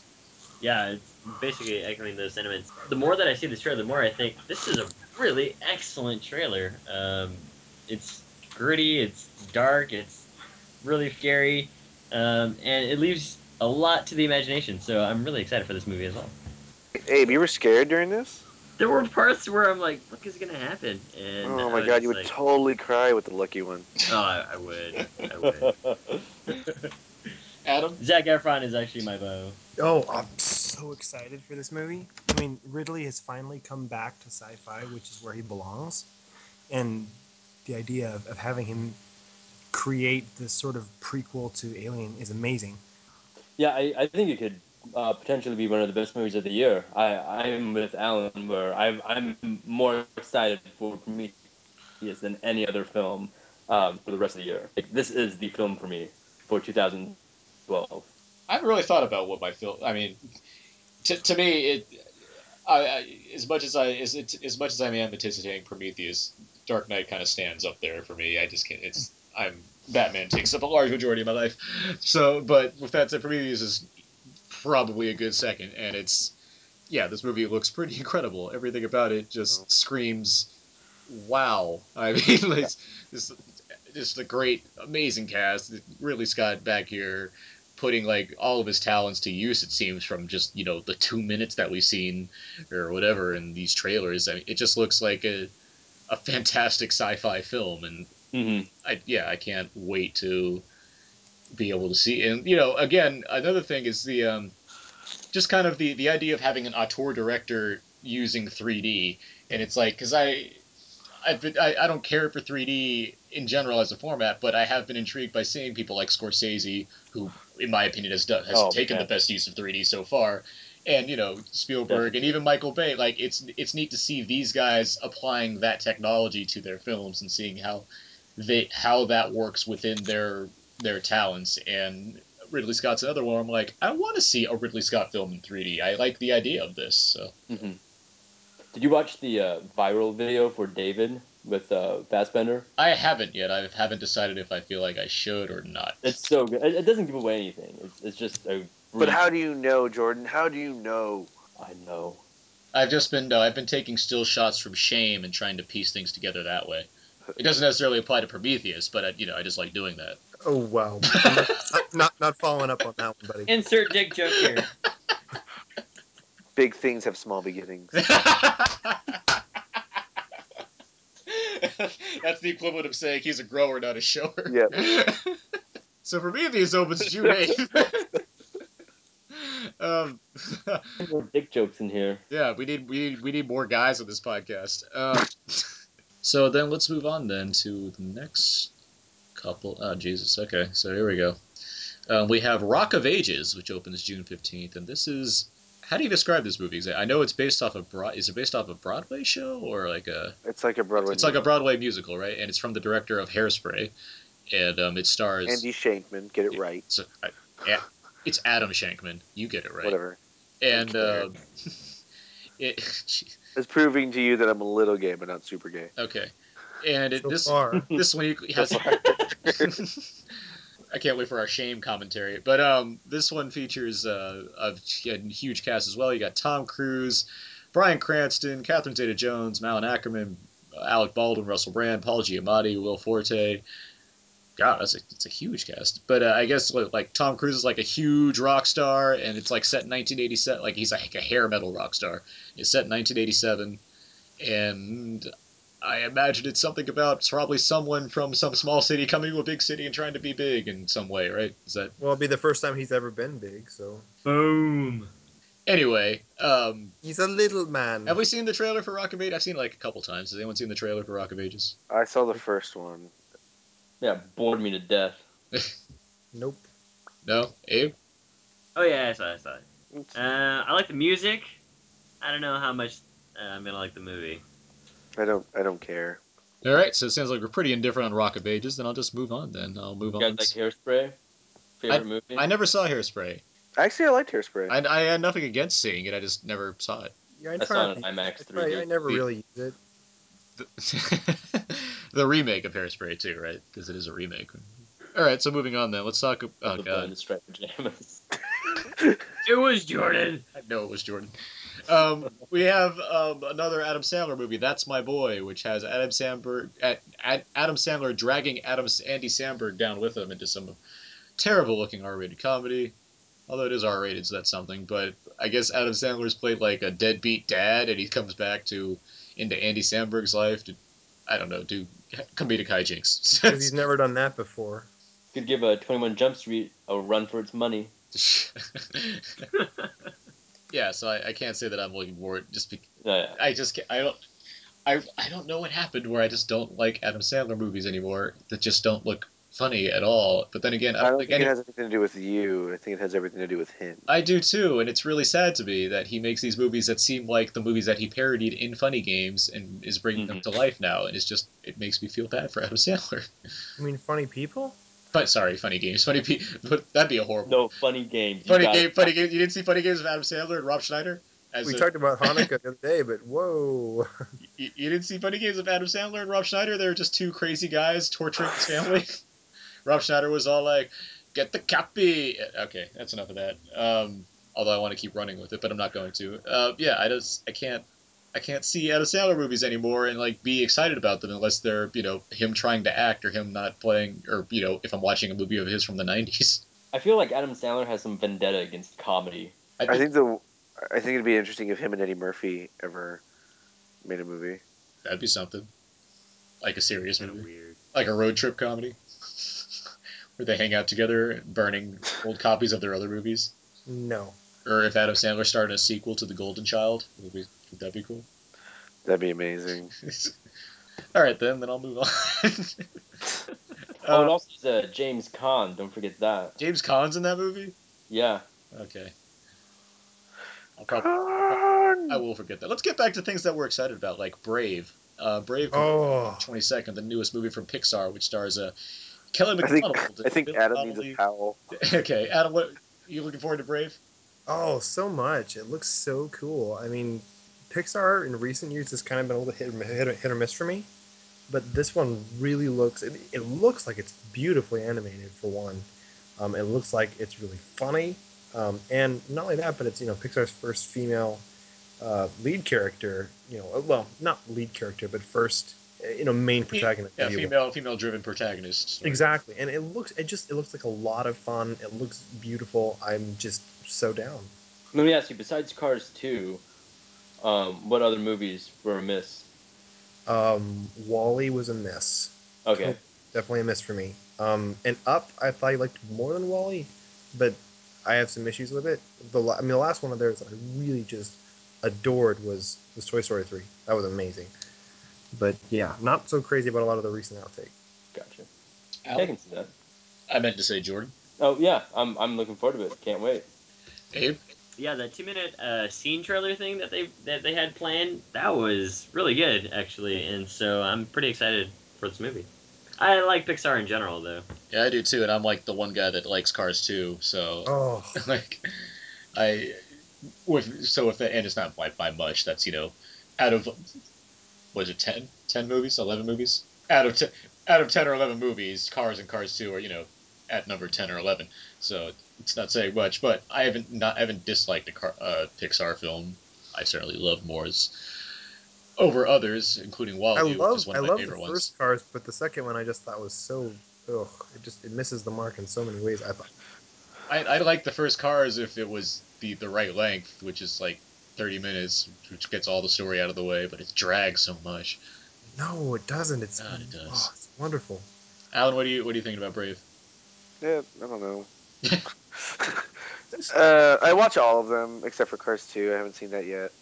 Yeah, it's basically echoing those sentiments. The more that I see this trailer, the more I think this is a really excellent trailer. Um, it's gritty, it's dark, it's really scary, um, and it leaves a lot to the imagination. So I'm really excited for this movie as well. Abe, you were scared during this? There were parts where I'm like, "What is gonna happen?" And oh my god, just you would like, totally cry with the lucky one. "Oh, I, I would, I would." Adam? Zac Efron is actually my bow. Oh, I'm so excited for this movie. I mean, Ridley has finally come back to sci-fi, which is where he belongs, and the idea of, of having him create this sort of prequel to Alien is amazing. Yeah, I, I think it could uh, potentially be one of the best movies of the year. I I'm with Alan where I'm I'm more excited for Prometheus than any other film um, for the rest of the year. Like, this is the film for me for 2012. I haven't really thought about what my film. I mean, to, to me, it. I, I, as much as I as it, as much as I am anticipating Prometheus, Dark Knight kind of stands up there for me. I just can't. It's I'm Batman takes up a large majority of my life. So, but with that said, Prometheus is probably a good second, and it's yeah, this movie looks pretty incredible. Everything about it just screams, wow. I mean, it's just just a great, amazing cast. Really, Scott back here putting like all of his talents to use. It seems from just you know the two minutes that we've seen or whatever in these trailers. I mean, it just looks like a a fantastic sci-fi film, and Mm-hmm. I yeah, I can't wait to be able to see. And you know, again, another thing is the um, just kind of the the idea of having an auteur director using 3D, and it's like because I. I've been, I, I don't care for 3D in general as a format, but I have been intrigued by seeing people like Scorsese, who, in my opinion, has done, has Oh, taken yeah. the best use of 3D so far, and you know Spielberg and even Michael Bay. Like it's it's neat to see these guys applying that technology to their films and seeing how they how that works within their their talents. And Ridley Scott's another one. Where I'm like, I want to see a Ridley Scott film in 3D. I like the idea of this. So Mm-hmm. Did you watch the uh, viral video for David with uh, Fassbender. I haven't yet. I haven't decided if I feel like I should or not. It's so good. It, it doesn't give away anything. It's, it's just a. But how do you know, Jordan? How do you know? I know. I've just been no, I've been taking still shots from shame and trying to piece things together that way. It doesn't necessarily apply to Prometheus, but I, you know, I just like doing that. Oh wow, not, not not following up on that one, buddy. Insert dick joke here. Big things have small beginnings. That's the equivalent of saying he's a grower, not a shower. Yeah. so Prometheus opens June 8th. um, More dick jokes in here. yeah, we need we need we need more guys on this podcast. Um, so then let's move on then to the next couple. Oh Jesus. Okay, so here we go. Um, we have Rock of Ages, which opens June 15th, and this is. How do you describe this movie? I know it's based off of Broad. Is it based off a Broadway show or like a? It's like a Broadway. It's like a. Broadway musical, right? And it's from the director of Hairspray, and um, it stars. Andy Shankman, get it right. So, I, yeah, it's Adam Shankman. You get it right. Whatever. And um, it. It's proving to you that I'm a little gay, but not super gay. Okay, and it, So this far, this week has. I can't wait for our shame commentary. But um, this one features uh, a huge cast as well. You got Tom Cruise, Bryan Cranston, Catherine Zeta-Jones, Malin Akerman, Alec Baldwin, Russell Brand, Paul Giamatti, Will Forte. God, that's a, it's a huge cast. But uh, I guess like, like Tom Cruise is like a huge rock star, and it's like set in 1987. Like he's like a hair metal rock star. It's set in 1987, and I imagine it's something about probably someone from some small city coming to a big city and trying to be big in some way, right? Is that well, it'll be the first time he's ever been big, so Boom. anyway? Um, he's a little man. have we seen the trailer for Rock of Ages? I've seen it like a couple times. Has anyone seen the trailer for Rock of Ages? I saw the first one. Yeah, bored me to death. Nope. No, Abe. Oh yeah, I saw it. I saw it. Uh, I like the music. I don't know how much uh, I'm gonna like the movie. I don't. I don't care. All right, so it sounds like we're pretty indifferent on Rock of Ages. Then I'll just move on. Then I'll move on. You on. guys like Hairspray? Favorite movie? I never saw Hairspray. Actually, I liked Hairspray. I, I had nothing against seeing it. I just never saw it. Yeah, I, I saw it to- on IMAX 3D. try- I never really used it. the, the remake of Hairspray too, right? Because it is a remake. All right, so moving on then. Let's talk. Oh the god, blonde striped pajamas. It was Jordan. I know it was Jordan. Um, we have um, another Adam Sandler movie, That's My Boy, which has Adam Sandberg, at, at Adam Sandler dragging Adam Andy Samberg down with him into some terrible-looking R-rated comedy. Although it is R-rated, so that's something. But I guess Adam Sandler's played like a deadbeat dad, and he comes back to into Andy Samberg's life to, I don't know, do comedic hijinks. Because he's never done that before. Could give a 21 Jump Street a run for its money. yeah, so I, I can't say that I'm looking forward. Just be, No, yeah. I just can't, I don't I I don't know what happened where I just don't like Adam Sandler movies anymore that just don't look funny at all. But then again, I I don't don't think think any, it has anything to do with you. I think it has everything to do with him. I do too, and it's really sad to me that he makes these movies that seem like the movies that he parodied in Funny Games and is bringing them mm-hmm. to life now, and it's just it makes me feel bad for Adam Sandler. I mean, funny people. But sorry, Funny Games, Funny Pe- but that'd be a horrible. No funny games. Funny got- game, Funny Games. You didn't see Funny Games of Adam Sandler and Rob Schneider. As We a- talked about Hanukkah the other day, but whoa. You, you didn't see Funny Games of Adam Sandler and Rob Schneider? They were just two crazy guys torturing his family. Rob Schneider was all like, "Get the copy." Okay, that's enough of that. Um, although I want to keep running with it, but I'm not going to. Uh, yeah, I just I can't I can't see Adam Sandler movies anymore and like be excited about them unless they're you know him trying to act or him not playing or you know if I'm watching a movie of his from the '90s. I feel like Adam Sandler has some vendetta against comedy. I I think think the. I think it'd be interesting if him and Eddie Murphy ever made a movie. that'd be something. Like a serious movie, weird. like a road trip comedy, where they hang out together, burning old copies of their other movies. No. or if Adam Sandler started a sequel to The Golden Child, would, be, would that be cool? That'd be amazing. All right, then, then I'll move on. Oh, it Uh, also has uh, James Caan. Don't forget that. James Caan's in that movie. Yeah. Okay. I'll probably, I will forget that. Let's get back to things that we're excited about, like Brave. Uh, Brave, Oh. twenty second, the newest movie from Pixar, which stars uh, Kelly I think. I think Bill Adam needs a Connolly. towel. Okay, Adam, what you looking forward to Brave? Oh, so much. It looks so cool. I mean, Pixar in recent years has kind of been a little hit, hit, hit or miss for me. but this one really looks. It, it looks like it's beautifully animated for one. Um, it looks like it's really funny, um, and not only that, but it's you know Pixar's first female uh, lead character. You know, well, not lead character, but first you know main protagonist. Yeah, if female female driven protagonist. Exactly, and it looks it just it looks like a lot of fun. It looks beautiful. I'm just so down. Let me ask you. Besides Cars two, um, what other movies were a miss? Um, WALL-E was a miss. Okay. definitely a miss for me. Um, and Up, I thought I liked more than WALL-E, but I have some issues with it. The I mean, the last one of theirs that I really just adored was was Toy Story three. That was amazing. But yeah, not so crazy about a lot of the recent outtake. Gotcha. Al? I can see that. I meant to say Jordan. Oh yeah, I'm I'm looking forward to it. Can't wait. Abe. Yeah, the two minute uh, scene trailer thing that they that they had planned that was really good actually, and so I'm pretty excited for this movie. I like Pixar in general though. Yeah, I do too, and I'm like the one guy that likes Cars too. So Oh, like, I with so if and it's not by by much. That's you know, out of was it 10? 10 movies, eleven movies? Out of ten, out of ten or eleven movies, Cars and Cars Two are you know at number ten or eleven. So it's not saying much, but I haven't not I haven't disliked a car, uh, Pixar film. I certainly love Moore's over others, including I WALL-E, which love is one I my love the ones. first Cars, but the second one I just thought was so ugh. It just it misses the mark in so many ways. I thought I I like the first Cars if it was the the right length, which is like thirty minutes, which gets all the story out of the way, but it drags so much. no, it doesn't. It's God, it does. oh, it's wonderful. Alan, what do you what do you think about Brave? Yeah, I don't know. uh, I watch all of them except for Cars 2. I haven't seen that yet.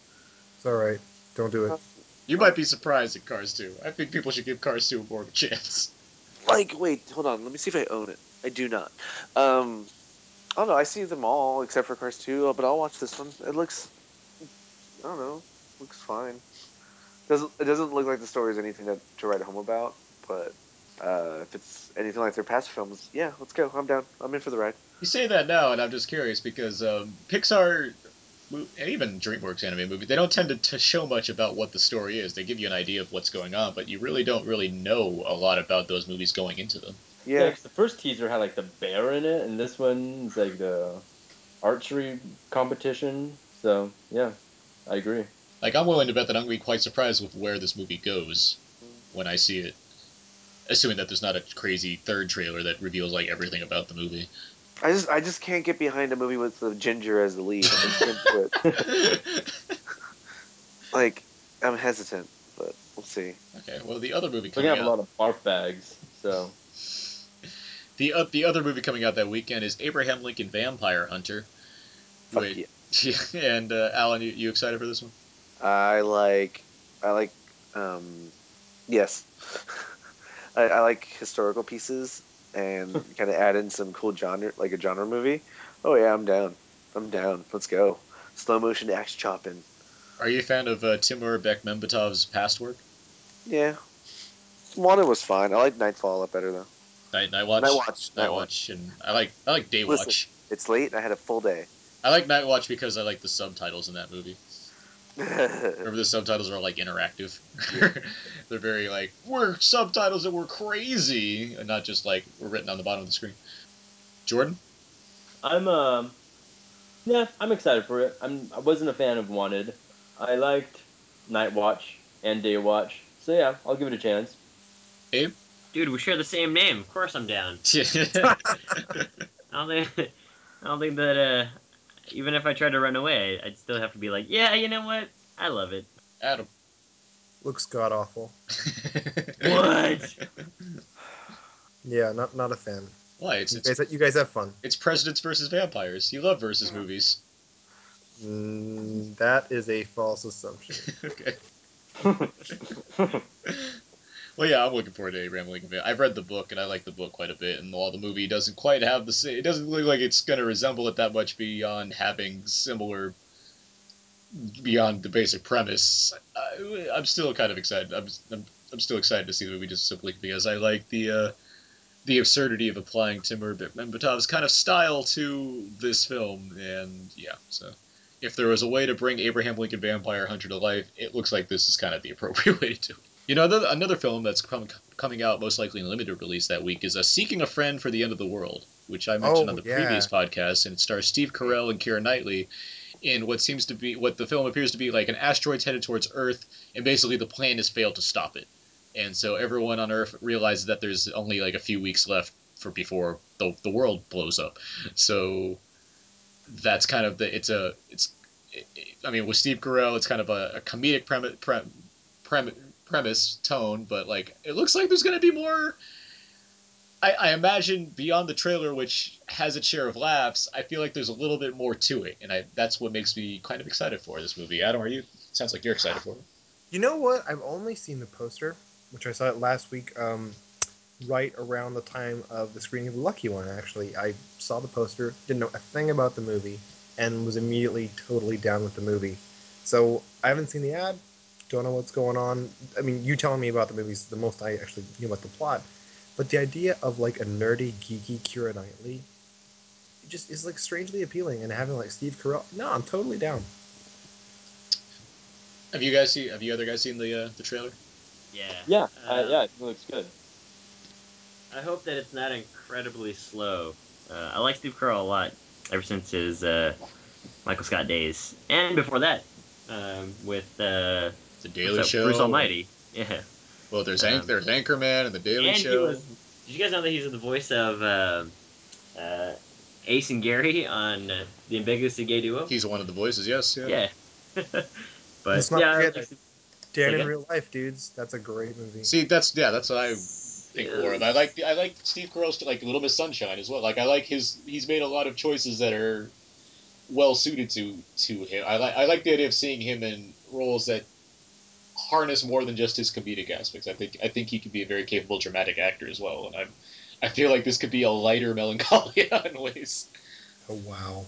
It's all right. Don't do it. You might be surprised at Cars 2. I think people should give Cars 2 more of a chance. Like, wait, hold on. Let me see if I own it. I do not. Um, I don't know. I see them all except for Cars 2, but I'll watch this one. It looks, I don't know, looks fine. Doesn't it doesn't look like the story is anything to, to write home about, but uh, if it's anything like their past films, yeah, let's go. I'm down. I'm in for the ride. You say that now, and I'm just curious because um, Pixar and even DreamWorks animated movies, they don't tend to, to show much about what the story is. They give you an idea of what's going on, but you really don't really know a lot about those movies going into them. Yeah, Yeah, 'cause the first teaser had like the bear in it, and this one's like the archery competition. So yeah, I agree. Like, I'm willing to bet that I'm going to be quite surprised with where this movie goes when I see it. Assuming that there's not a crazy third trailer that reveals like everything about the movie. I just I just can't get behind a movie with the ginger as the lead. I can't do it. Like, I'm hesitant, but we'll see. okay, well, the other movie We're coming gonna have a lot of barf bags. So the uh, the other movie coming out that weekend is Abraham Lincoln Vampire Hunter. Fuck Wait. yeah. and uh, Alan, you, you excited for this one? I like I like um yes. I, I like historical pieces and kind of add in some cool genre like a genre movie. Oh yeah, I'm down. I'm down. Let's go. Slow motion axe chopping. Are you a fan of uh, Timur Bekmambetov's past work? Yeah. Wanted was fine. I like Nightfall a lot better though. Night Night Watch. Night Watch, Night Night Watch, and I like I like Day Listen. Watch. It's late and I had a full day. I like Night Watch because I like the subtitles in that movie. Remember the subtitles are like interactive. They're very like we're subtitles that were crazy, and not just like were written on the bottom of the screen. Jordan, I'm um yeah, I'm excited for it. I'm I wasn't a fan of Wanted. I liked Night Watch and Day Watch. So yeah, I'll give it a chance. Abe. Dude, we share the same name. Of course, I'm down. I don't think, I don't think that uh, even if I tried to run away, I'd still have to be like, yeah, you know what? I love it. Adam. Looks god awful. What? Yeah, not not a fan. Why? It's You it's, guys, you guys have fun. it's presidents versus vampires. You love versus movies. Mm, that is a false assumption. okay. Well, yeah, I'm looking forward to Abraham Lincoln. I've read the book, and I like the book quite a bit. And while the movie doesn't quite have the same, it doesn't look like it's going to resemble it that much beyond having similar, beyond the basic premise. I, I'm still kind of excited. I'm, I'm, I'm still excited to see the movie just simply because I like the uh, the absurdity of applying Timur Bekmambetov's kind of style to this film. And yeah, so if there was a way to bring Abraham Lincoln Vampire Hunter to life, it looks like this is kind of the appropriate way to do it. You know, another, another film that's com- coming out most likely in limited release that week is uh, Seeking a Friend for the End of the World, which I mentioned Oh, on the yeah. previous podcast, and it stars Steve Carell and Keira Knightley in what seems to be what the film appears to be like an asteroid's headed towards Earth, and basically the plan has failed to stop it, and so everyone on Earth realizes that there's only like a few weeks left for before the the world blows up, so that's kind of the it's a it's I mean with Steve Carell it's kind of a, a comedic premise pre, premise tone, but like it looks like there's to be more. I, I imagine beyond the trailer, which has its share of laughs, I feel like there's a little bit more to it, and I that's what makes me kind of excited for this movie. Adam, are you? Sounds like you're excited for it. You know what? I've only seen the poster, which I saw it last week, um, right around the time of the screening of the Lucky One. Actually, I saw the poster, didn't know a thing about the movie, and was immediately totally down with the movie. So I haven't seen the ad, don't know what's going on. I mean, you telling me about the movies the most I actually knew about the plot, but the idea of like a nerdy, geeky Keira Knightley, it just is like strangely appealing, and having like Steve Carell, no, I'm totally down. Have you guys seen? Have you other guys seen the uh, the trailer? Yeah. Yeah, uh, Uh, yeah, it looks good. I hope that it's not incredibly slow. Uh, I like Steve Carell a lot ever since his uh, Michael Scott days, and before that, um, with uh, The Daily Show. Bruce Almighty. Yeah. Well, there's Anch- Um, there's Anchorman and the Daily and Show. he was. Did you guys know that he's the voice of uh, uh, Ace and Gary on uh, the Ambiguously Gay Duo? He's one of the voices. Yes. Yeah. yeah. but Let's not yeah, forget Dan in real life, dudes. That's a great movie. See, that's yeah, that's what I think more of. I like I like Steve Carell's like Little Miss Sunshine as well. Like I like his he's made a lot of choices that are well suited to to him. I like I like the idea of seeing him in roles that harness more than just his comedic aspects. I think I think he could be a very capable dramatic actor as well. And I I feel like this could be a lighter Melancholia in ways. Oh wow.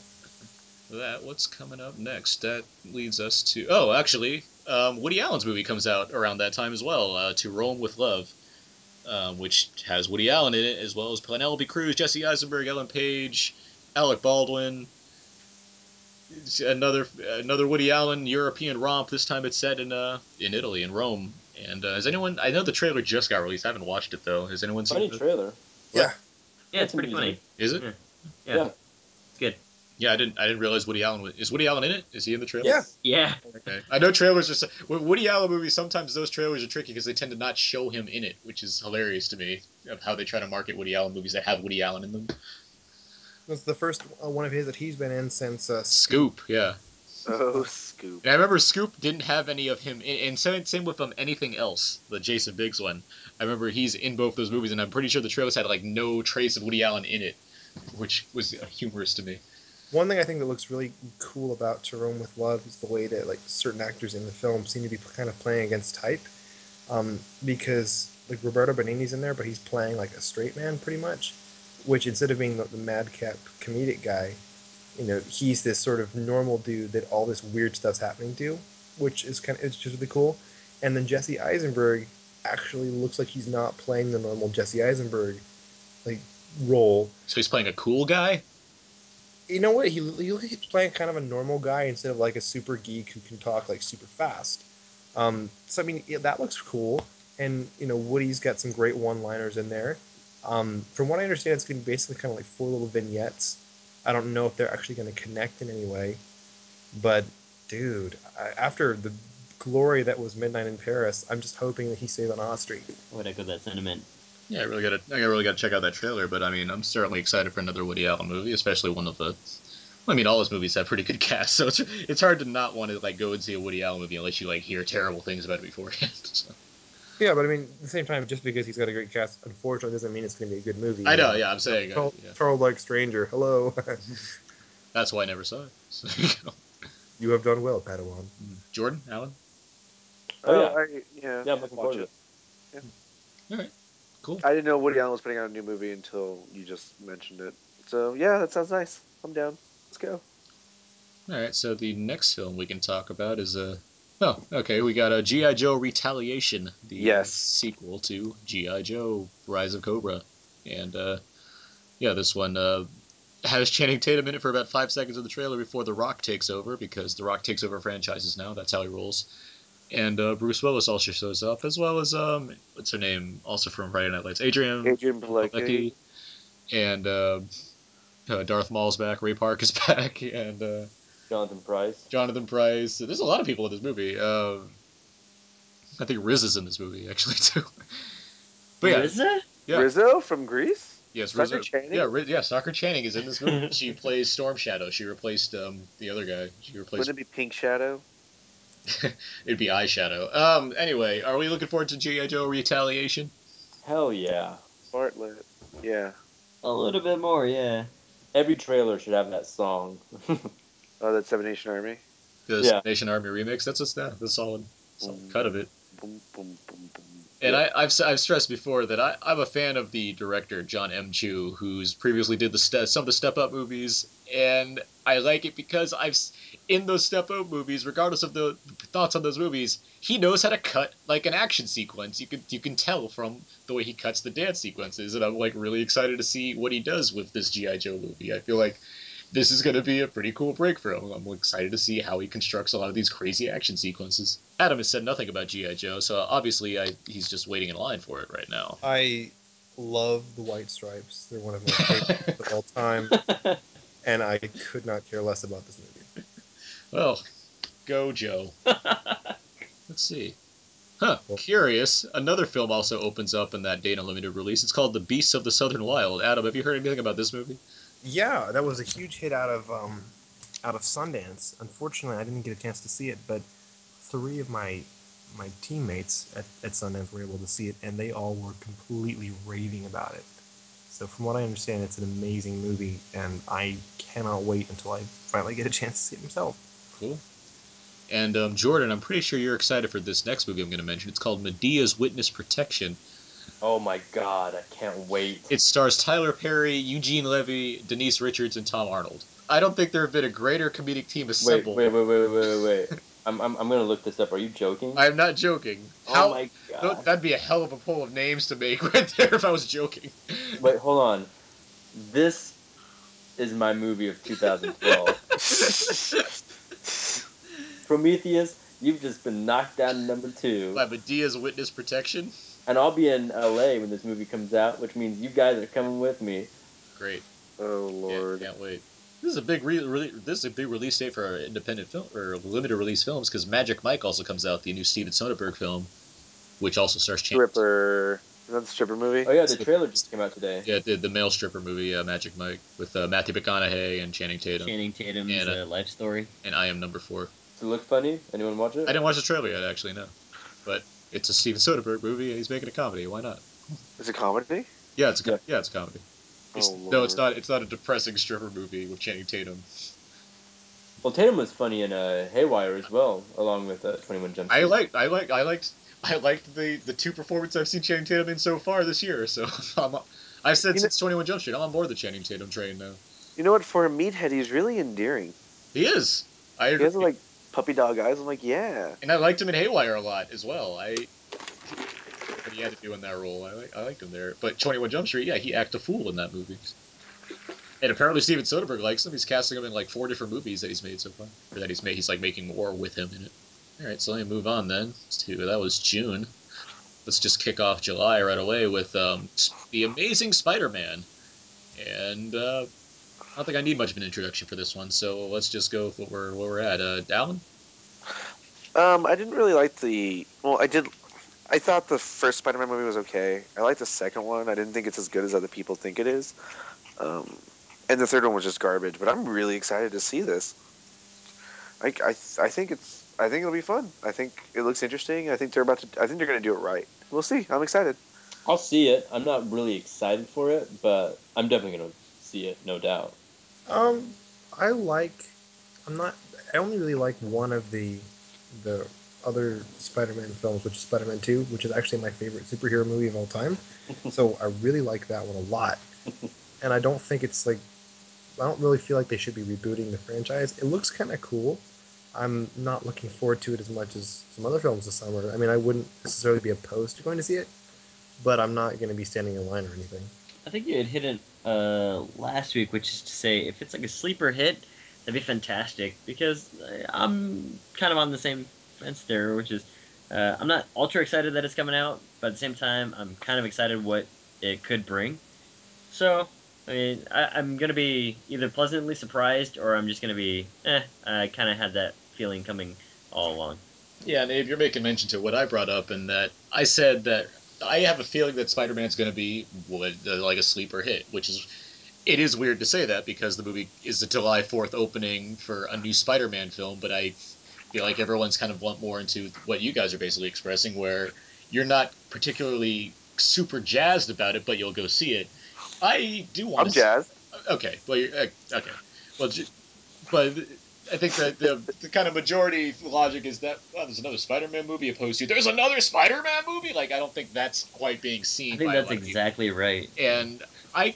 That what's coming up next? That leads us to oh, actually, um, Woody Allen's movie comes out around that time as well. Uh, to Rome with Love, um, which has Woody Allen in it as well as Penelope Cruz, Jesse Eisenberg, Ellen Page, Alec Baldwin. It's another another Woody Allen European romp. This time it's set in uh in Italy in Rome. And uh, has anyone? I know the trailer just got released. I haven't watched it though. Has anyone seen Funny it? trailer. Yeah. yeah, it's pretty funny. Is it? Yeah. Yeah. Yeah. It's good. Yeah, I didn't. I didn't realize Woody Allen was. Is Woody Allen in it? Is he in the trailer? Yeah. Yeah. Okay. I know trailers are so, Woody Allen movies. Sometimes those trailers are tricky because they tend to not show him in it, which is hilarious to me. Of how they try to market Woody Allen movies that have Woody Allen in them. That's the first uh, one of his that he's been in since. Uh, Scoop, yeah. Oh, Scoop. And I remember Scoop didn't have any of him, in, and same, same with um, anything else. The Jason Biggs one. I remember he's in both those movies, and I'm pretty sure the trailers had like no trace of Woody Allen in it, which was uh, humorous to me. One thing I think that looks really cool about To Rome with Love is the way that like certain actors in the film seem to be kind of playing against type, um, because like Roberto Benigni's in there, but he's playing like a straight man pretty much, which instead of being the, the madcap comedic guy, you know, he's this sort of normal dude that all this weird stuff's happening to, which is kind of it's just really cool. And then Jesse Eisenberg actually looks like he's not playing the normal Jesse Eisenberg like role So he's playing a cool guy. you know what? He, he he's playing kind of a normal guy instead of like a super geek who can talk like super fast. Um, so I mean, yeah, that looks cool, and you know, Woody's got some great one-liners in there. Um, from what I understand, it's going to be basically kind of like four little vignettes. I don't know if they're actually going to connect in any way, but dude, I, after the glory that was Midnight in Paris, I'm just hoping that he stays on Oz Street. I would echo that sentiment. Yeah, I really got to. I really got to check out that trailer. But I mean, I'm certainly excited for another Woody Allen movie, especially one of the. I mean, all his movies have pretty good casts, so it's it's hard to not want to like go and see a Woody Allen movie unless you like hear terrible things about it beforehand. So. Yeah, but I mean, at the same time, just because he's got a great cast, unfortunately, doesn't mean it's going to be a good movie. I know, yeah, I'm saying, uh, Charles, yeah. Charles like stranger. Hello. That's why I never saw it. So, you have done well, Padawan. Jordan, Alan, Oh, Oh, yeah. I, yeah. Yeah, I'm looking watch forward to it. Yeah. All right. cool. I didn't know Woody Allen was putting out a new movie until you just mentioned it. So yeah, that sounds nice. I'm down. Let's go. All right, so the next film we can talk about is a. Oh, okay. We got a GI Joe Retaliation, the Yes. sequel to GI Joe: Rise of Cobra, and uh, yeah, this one uh, has Channing Tatum in it for about five seconds of the trailer before The Rock takes over because The Rock takes over franchises now. That's how he rolls. and uh, Bruce Willis also shows up, as well as um, what's her name, also from Friday Night Lights, Adrian Adrian and uh, uh, Darth Maul's back, Ray Park is back, and uh, Jonathan Pryce. Jonathan Pryce. There's a lot of people in this movie. Uh, I think Riz is in this movie actually too. But yeah, RZA? Yeah. Rizzo from Grease. yes, Stockard Rizzo- Channing? Yeah, Riz, yeah, Stockard Channing is in this movie. she plays Storm Shadow. She replaced um, the other guy. She replaced. Wouldn't it be Pink Shadow? It'd be Eyeshadow. Um. Anyway, are we looking forward to GI Joe Retaliation? Hell yeah. Bartlett. Yeah. A little bit more, yeah. Every trailer should have that song. Oh, that Seven Nation Army. The Yeah. Nation Army remix. That's a that's a solid, solid mm. cut of it. Boom, boom, boom, boom. And I, I've s- I've stressed before that I, I'm a fan of the director John M. Chu, who's previously did the ste- some of the Step Up movies, and I like it because I've in those Step Up movies, regardless of the thoughts on those movies, he knows how to cut like an action sequence. You can you can tell from the way he cuts the dance sequences, and I'm like really excited to see what he does with this GI Joe movie. I feel like this is going to be a pretty cool break for him. I'm excited to see how he constructs a lot of these crazy action sequences. Adam has said nothing about GI Joe, so obviously I, he's just waiting in line for it right now. I love the White Stripes. They're one of my favorites of all time, and I could not care less about this movie. Well, go Joe. Let's see. Huh, curious. Another film also opens up in that data limited release. It's called The Beasts of the Southern Wild. Adam, have you heard anything about this movie? Yeah, that was a huge hit out of um, out of Sundance. Unfortunately, I didn't get a chance to see it, but three of my my teammates at, at Sundance were able to see it, and they all were completely raving about it. So, from what I understand, it's an amazing movie, and I cannot wait until I finally get a chance to see it myself. Cool. And um, Jordan, I'm pretty sure you're excited for this next movie I'm going to mention. It's called Madea's Witness Protection. Oh my god, I can't wait. It stars Tyler Perry, Eugene Levy, Denise Richards, and Tom Arnold. I don't think there have been a greater comedic team wait, assembled. wait, wait, wait, wait, wait, wait. I'm, I'm, I'm gonna look this up. Are you joking? I'm not joking. oh How? my No, god. that'd be a hell of a pool of names to make right there if I was joking. Wait, hold on. This is my movie of 2012. Prometheus, you've just been knocked down to number two. By Madea's Witness Protection. And I'll be in LA when this movie comes out, which means you guys are coming with me. Great. Oh Yeah, lord. can't wait. This is a big re- re- this is a big release date for our independent film or limited release films because Magic Mike also comes out, the new Steven Soderbergh film, which also stars Channing. Stripper. Is that the stripper movie? Oh yeah, the trailer just came out today. Yeah, the, the male stripper movie, uh, Magic Mike, with uh, Matthew McConaughey and Channing Tatum, Channing Tatum's And, uh, uh, life story. and I am number four. Does it look funny? Anyone watch it? I didn't watch the trailer yet, actually, no, but it's a Steven Soderbergh movie, and he's making a comedy. Why not? It's a comedy. Yeah, it's a Yeah. yeah, it's a comedy. It's, Oh, no, it's not. It's not a depressing stripper movie with Channing Tatum. Well, Tatum was funny in uh, Haywire as well, along with uh, 21 Jump Street. I liked, I like, I liked, I liked the the two performances I've seen Channing Tatum in so far this year. So I'm, I've said You know- since Twenty One Jump Street, I'm on board the Channing Tatum train now. You know what? For a meathead, he's really endearing. He is. I He agree. has like puppy dog eyes. I'm like, yeah. and I liked him in Haywire a lot as well. I what he had to do in that role, I like, I liked him there. But Twenty One Jump Street, yeah, he acted a fool in that movie. And apparently Steven Soderbergh likes him. He's casting him in like four different movies that he's made so far, or that he's made. He's like making more with him in it. All right, so let me move on then to that was June. Let's just kick off July right away with um, the Amazing Spider-Man, and uh, don't think I need much of an introduction for this one. So let's just go with what we're where we're at. Uh, Alan? Um, I didn't really like the. Well, I did. I thought the first Spider-Man movie was okay. I liked the second one. I didn't think it's as good as other people think it is. Um, and the third one was just garbage. But I'm really excited to see this. I, I, I think it's. I think it'll be fun. I think it looks interesting. I think they're about to. I think they're going to do it right. We'll see. I'm excited. I'll see it. I'm not really excited for it, but I'm definitely gonna see it, no doubt. Um, I like. I'm not. I only really like one of the the other Spider-Man films, which is Spider-Man Two, which is actually my favorite superhero movie of all time. so I really like that one a lot, and I don't think it's like. I don't really feel like they should be rebooting the franchise. It looks kind of cool. I'm not looking forward to it as much as some other films this summer. I mean, I wouldn't necessarily be opposed to going to see it, but I'm not going to be standing in line or anything. I think you had hit it uh, last week, which is to say, if it's like a sleeper hit, that'd be fantastic. Because uh, I'm kind of on the same fence there, which is Uh, I'm not ultra excited that it's coming out, but at the same time, I'm kind of excited what it could bring. So, I mean, I, I'm gonna be either pleasantly surprised or I'm just gonna be, eh. I kind of had that feeling coming all along. Yeah, and Abe, you're making mention to what I brought up, and that I said that I have a feeling that Spider-Man's going to be what, uh, like a sleeper hit, which is it is weird to say that because the movie is the July 4th opening for a new Spider-Man film, but I feel like everyone's kind of lumped more into what you guys are basically expressing, where you're not particularly super jazzed about it, but you'll go see it. I do want. I'm jazzed. Okay, well, you're, uh, okay, well, but I think that the, the kind of majority logic is that oh, there's another Spider-Man movie opposed to there's another Spider-Man movie. Like I don't think that's quite being seen. I think that's exactly right. And I,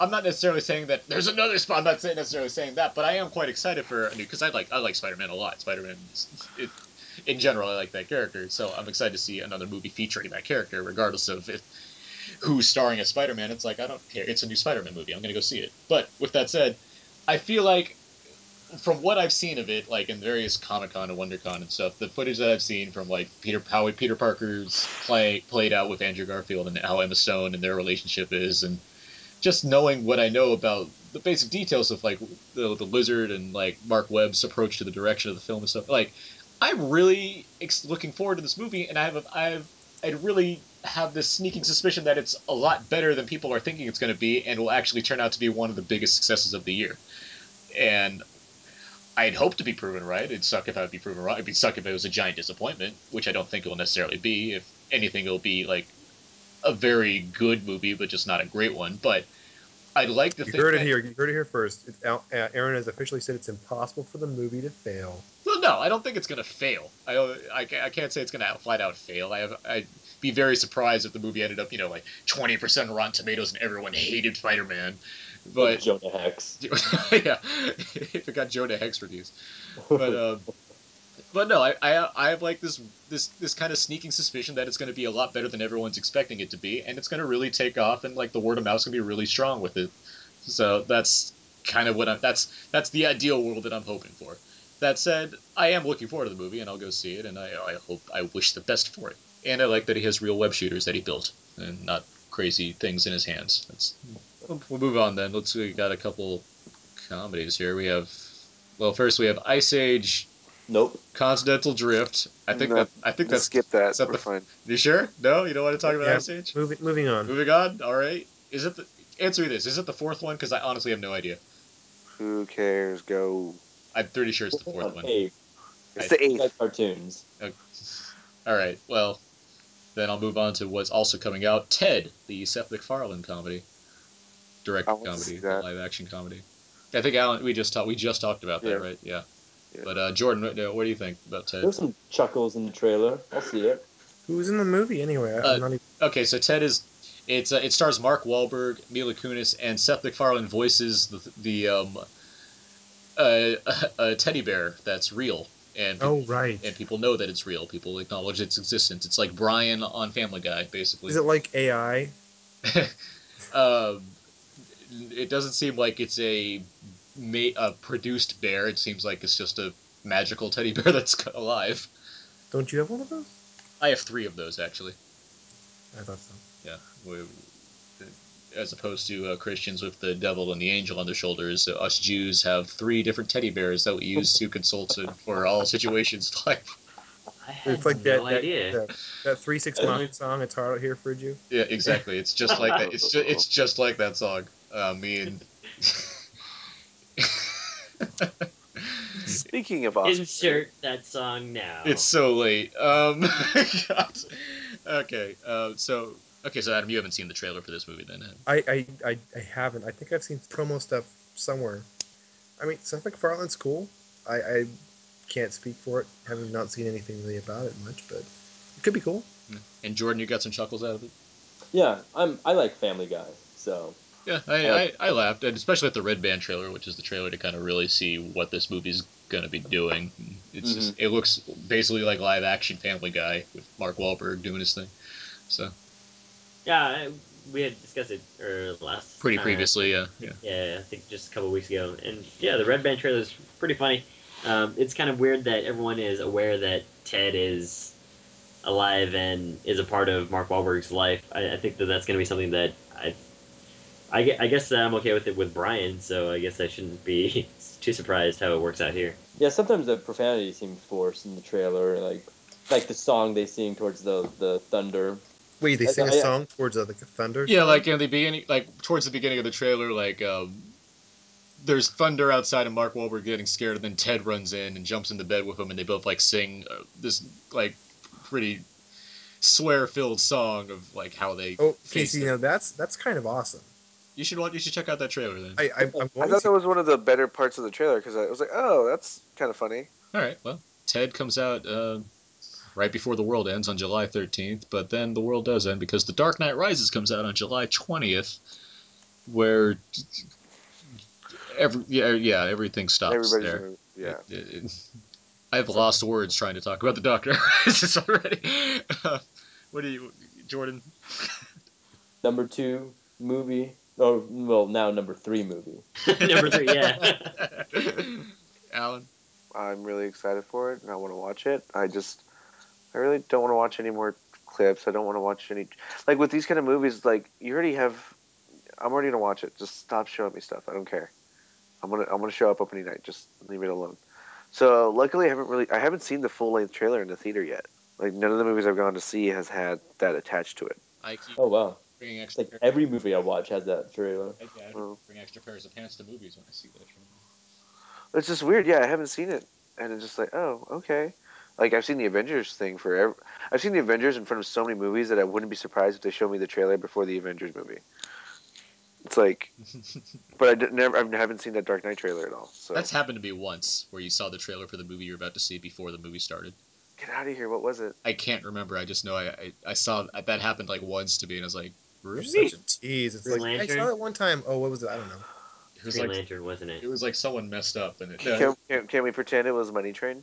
I'm not necessarily saying that there's another. Sp- I'm not necessarily saying that, but I am quite excited for a new because I like I like Spider-Man a lot. Spider-Man, it, in general, I like that character, so I'm excited to see another movie featuring that character, regardless of if who's starring as Spider-Man. It's like I don't care. It's a new Spider-Man movie. I'm gonna go see it. But with that said, I feel like from what I've seen of it, like in various Comic Con and WonderCon and stuff, the footage that I've seen from like Peter how Peter Parker's play played out with Andrew Garfield and how Emma Stone and their relationship is, and just knowing what I know about the basic details of like the the lizard and like Marc Webb's approach to the direction of the film and stuff, like I'm really ex- looking forward to this movie, and I have a, I have I really have this sneaking suspicion that it's a lot better than people are thinking it's going to be, and will actually turn out to be one of the biggest successes of the year. And I'd hope to be proven right. It'd suck if I'd be proven wrong. It'd be suck if it was a giant disappointment, which I don't think it will necessarily be. If anything, it'll be like a very good movie, but just not a great one. But I'd like to You think heard it that- here. You heard it here first. It's uh, Aaron has officially said it's impossible for the movie to fail. Well, no, I don't think it's gonna fail. I, I, I can't say it's gonna out, flat out fail. I have I'd be very surprised if the movie ended up, you know, like twenty percent Rotten Tomatoes and everyone hated Spider Man. But Jonah Hex. yeah, if it got Jonah Hex reviews. But um, but no, I, I I have like this this this kind of sneaking suspicion that it's going to be a lot better than everyone's expecting it to be, and it's going to really take off, and like the word of mouth's going to be really strong with it. So that's kind of what I'm. That's that's the ideal world that I'm hoping for. That said, I am looking forward to the movie, and I'll go see it, and I I hope I wish the best for it. And I like that he has real web shooters that he built, and not crazy things in his hands. That's we'll, we'll move on then. Let's we got a couple comedies here. We have well, first we have Ice Age, Nope. Continental Drift. I think No, that I think Let's that's skip that. is that We're the- fine. You sure? No, you don't want to talk about Yeah. Ice Age. Moving, moving on. Moving on. All right. Is it the answer me this? Is it the fourth one? Because I honestly have no idea. Who cares? Go. I'm pretty sure it's the fourth one. Hey, It's I- the eighth. like cartoons. All right. Well, then I'll move on to what's also coming out. Ted, the Seth MacFarlane comedy, direct I want to comedy, live action comedy. I think Alan, we just talked. We just talked about that, Yeah. right? Yeah. Yeah. But uh, Jordan, what, what do you think about Ted? There's some chuckles in the trailer. I'll see it. Who's in the movie anyway? I- Uh, not even, Okay, so Ted is it's uh, it stars Mark Wahlberg, Mila Kunis, and Seth MacFarlane voices the the um uh, a teddy bear that's real, and peop- oh right. and people know that it's real. People acknowledge its existence. It's like Brian on Family Guy, basically. Is it like AI? um, it doesn't seem like it's a ma- a produced bear. It seems like it's just a magical teddy bear that's alive. Don't you have one of those? I have three of those actually. I thought so. Yeah, we, as opposed to uh, Christians with the devil and the angel on their shoulders, uh, us Jews have three different teddy bears that we use to consult for all situations. Like, I had It's like no that, that, idea. that that three six mafia song. It's hard out here for you. yeah, exactly. It's just like that. It's just it's just like that song. Uh, me and. Speaking of Oscar, Insert that song now. It's so late. Um, God. Okay. Uh, so okay. So Adam, you haven't seen the trailer for this movie, then? have? I, I, I, I haven't. I think I've seen promo stuff somewhere. I mean, Seth MacFarlane's cool. I, I can't speak for it, having not seen anything really about it much, but it could be cool. And Jordan, you got some chuckles out of it. Yeah, I'm. I like Family Guy. So Yeah, I, Uh, I, I laughed, and especially at the Red Band trailer, which is the trailer to kind of really see what this movie's gonna be doing. It's just, it looks basically like live action Family Guy with Mark Wahlberg doing his thing. So yeah, I- we had discussed it er, last pretty time. previously, yeah, yeah. Yeah, I think just a couple weeks ago. And yeah, the Red Band trailer is pretty funny. Um, it's kind of weird that everyone is aware that Ted is alive and is a part of Mark Wahlberg's life, I, I think that that's going to be something that I, I, gue- I guess that I'm okay with it with Brian. So I guess I shouldn't be too surprised how it works out here. Yeah, sometimes the profanity seems forced in the trailer, like like the song they sing towards the the thunder. Wait, they sing a song towards uh, the thunder. Yeah, like in the beginning, like towards the beginning of the trailer, like um, there's thunder outside and Mark Wahlberg getting scared, and then Ted runs in and jumps into bed with him, and they both like sing uh, this like pretty swear-filled song of like how they. Oh, face Casey, it. you know that's that's kind of awesome. You should watch. You should check out that trailer then. I, I I'm I thought to. that was one of the better parts of the trailer because I was like, oh, that's kind of funny. All right. Well, Ted comes out uh, right before the world ends on July 13th, but then the world does end because The Dark Knight Rises comes out on July 20th, where every yeah yeah everything stops Everybody's there. gonna, yeah. It- it- I have lost words trying to talk about The Dark Knight Rises already. Uh, what do you, Jordan? Number two movie, or well now number three movie. Number three, yeah. Alan. I'm really excited for it and I want to watch it. I just, I really don't want to watch any more clips. I don't want to watch any, like with these kind of movies, like you already have, I'm already gonna watch it. Just stop showing me stuff. I don't care. I'm gonna, I'm gonna show up opening night. Just leave it alone. So luckily, I haven't really, I haven't seen the full length trailer in the theater yet. Like none of the movies I've gone to see has had that attached to it. I keep Oh wow, bringing extra. like every movie I watch has that trailer. I, I Oh. bring extra pairs of pants to movies when I see that trailer. It's just weird. Yeah, I haven't seen it, and it's just like, oh, okay. Like I've seen the Avengers thing for ev- I've seen the Avengers in front of so many movies that I wouldn't be surprised if they showed me the trailer before the Avengers movie. It's like, but I did, never, I haven't seen that Dark Knight trailer at all. So That's happened to me once, where you saw the trailer for the movie you're about to see before the movie started. get out of here. What was it? I can't remember. I just know I I, I saw that happened like once to me, and I was like, You're really? such a tease. It's Green like I saw it one time. Oh, what was it? I don't know. It was Green like Lantern, wasn't it? it was like someone messed up, and it. Can, can, can we pretend it was Money Train?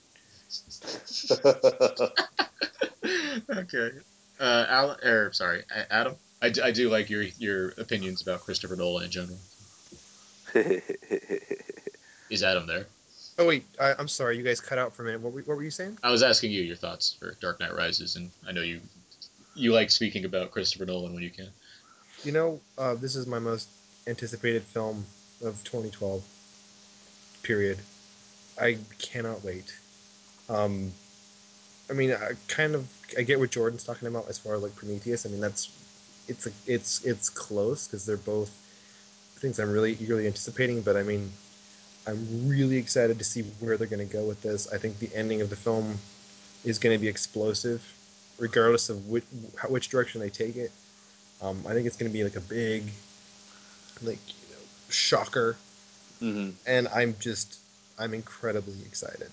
okay. Uh, Alan, er, sorry, A- Adam. I do like your your opinions about Christopher Nolan in general. Is Adam there? Oh wait, I, I'm sorry. You guys cut out for a minute. What were, what were you saying? I was asking you your thoughts for Dark Knight Rises, and I know you you like speaking about Christopher Nolan when you can. You know, uh, this is my most anticipated film of 2012. Period. I cannot wait. Um, I mean, I kind of I get what Jordan's talking about as far as like Prometheus. I mean, that's it's a, it's it's close because they're both things I'm really eagerly anticipating. But I mean, I'm really excited to see where they're going to go with this. I think the ending of the film is going to be explosive, regardless of which which direction they take it. Um, I think it's going to be like a big, like you know, shocker hmm and I'm just I'm incredibly excited.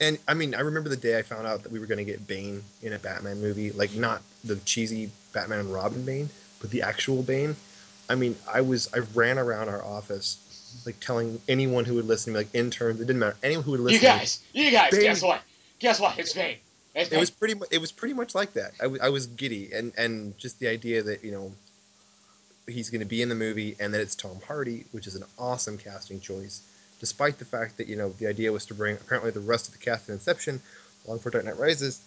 And I mean, I remember the day I found out that we were going to get Bane in a Batman movie, like not the cheesy Batman and Robin Bane, but the actual Bane. I mean, I was I ran around our office like telling anyone who would listen, like interns, it didn't matter, anyone who would listen. You guys, you guys, Bane. guess what? Guess what? It's Bane. It's it was pretty much it was pretty much like that. I, w- I was giddy, and and just the idea that you know he's going to be in the movie, and that it's Tom Hardy, which is an awesome casting choice. Despite the fact that you know the idea was to bring apparently the rest of the cast in Inception along for Dark Knight Rises,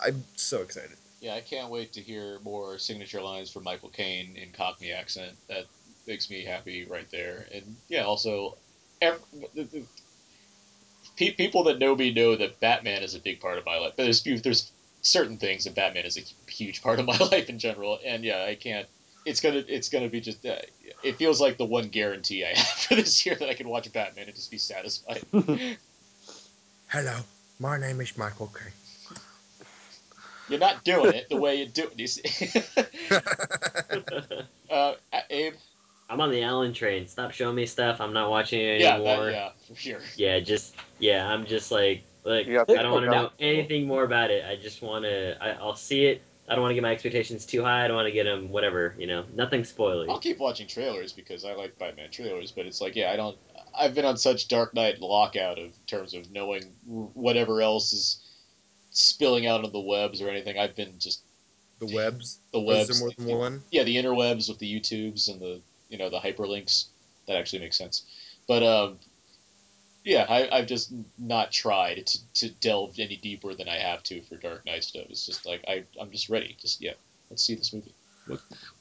I'm so excited. Yeah, I can't wait to hear more signature lines from Michael Caine in Cockney accent. That makes me happy right there. And yeah, also, ev- the, the, pe- people that know me know that Batman is a big part of my life. But there's there's certain things that Batman is a huge part of my life in general. And yeah, I can't. It's gonna it's gonna be just. Uh, it feels like the one guarantee I have for this year that I can watch Batman and just be satisfied. Hello, my name is Michael Caine. You're not doing it the way you do it. You see. uh, Abe. I'm on the Allen train. Stop showing me stuff. I'm not watching it Yeah, anymore. that, yeah, for sure. Yeah, just yeah. I'm just like like I don't want to know anything more about it. I just want to. I'll see it. I don't want to get my expectations too high. I don't want to get them whatever. You know, nothing spoilery. I'll keep watching trailers because I like Batman trailers, but it's like, yeah, I don't. I've been on such Dark Knight lockout of terms of knowing whatever else is spilling out on the webs or anything. I've been just The webs. the webs. More than one? Yeah, the interwebs with the YouTubes and the you know the hyperlinks. That actually makes sense. But um, Yeah, I, I've just not tried to, to delve any deeper than I have to for Dark Knight stuff. It's just like I, I'm just ready. Just yeah, let's see this movie.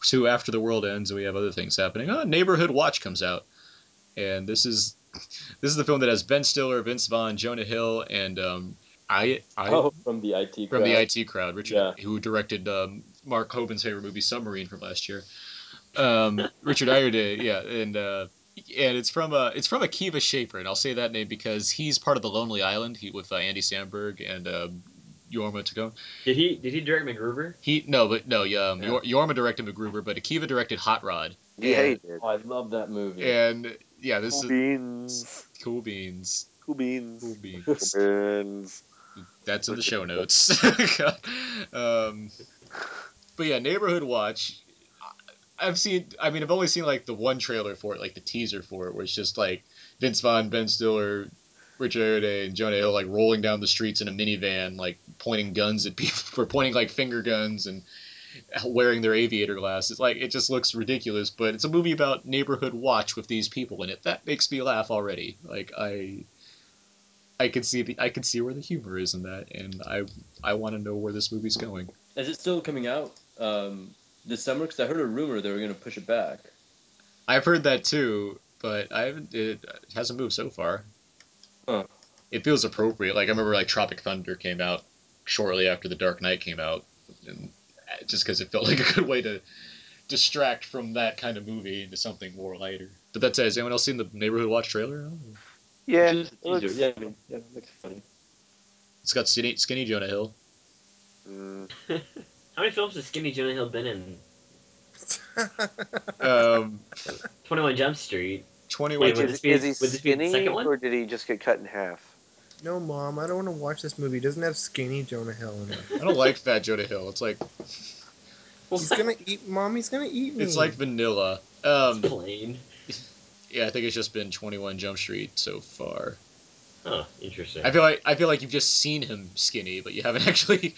So after the world ends, we have other things happening. Oh, Neighborhood Watch comes out, and this is this is the film that has Ben Stiller, Vince Vaughn, Jonah Hill, and um, I, I Oh, from the IT. from the crowd. IT crowd, Richard, Yeah. who directed um, Mark Hoban's favorite movie, Submarine, from last year. Um, Richard Ayoade, yeah, and uh, and it's from uh, it's from Akiva Schaffer, and I'll say that name because he's part of the Lonely Island. He with uh, Andy Samberg and uh, Jorma Taccone. Did he did he direct MacGruber? He no, but no, yeah, um, Yeah. Jorma directed MacGruber, but Akiva directed Hot Rod, Yeah, he And- did. Oh, I love that movie. and yeah, this Cool is beans. cool beans, Cool beans. cool beans. Cool beans. That's in the show notes. um, but yeah, Neighborhood Watch. I've seen. I mean, I've only seen like the one trailer for it, like the teaser for it, where it's just like Vince Vaughn, Ben Stiller, Richard Ayoade, and Jonah Hill like rolling down the streets in a minivan, like pointing guns at people, or pointing like finger guns and wearing their aviator glasses. Like it just looks ridiculous. But it's a movie about neighborhood watch with these people in it. That makes me laugh already. Like I. I can see the I can see where the humor is in that, and I I want to know where this movie's going. Is it still coming out um, this summer? Because I heard a rumor they were going to push it back. I've heard that too, but I haven't. It hasn't moved so far. Huh. It feels appropriate. Like I remember, like Tropic Thunder came out shortly after The Dark Knight came out, and uh, just because it felt like a good way to distract from that kind of movie into something more lighter. But that said, has anyone else seen the Neighborhood Watch trailer? Yeah, Just it looks- Yeah, I mean, yeah, it looks funny. It's got skinny, skinny Jonah Hill. Mm, How many films has Skinny Jonah Hill been in? Um, Twenty One Jump Street. Twenty One. Wait, one. would is, this be- is he would this be the skinny, second one? or did he just get cut in half? no, mom, I don't want to watch this movie. It doesn't have skinny Jonah Hill in it. I don't like Fat Jonah Hill. It's like He's gonna eat, mom. He's gonna eat me. it's like vanilla. Um, plain. yeah, I think it's just been Twenty One Jump Street so far. Oh, interesting. I feel like I feel like you've just seen him skinny, but you haven't actually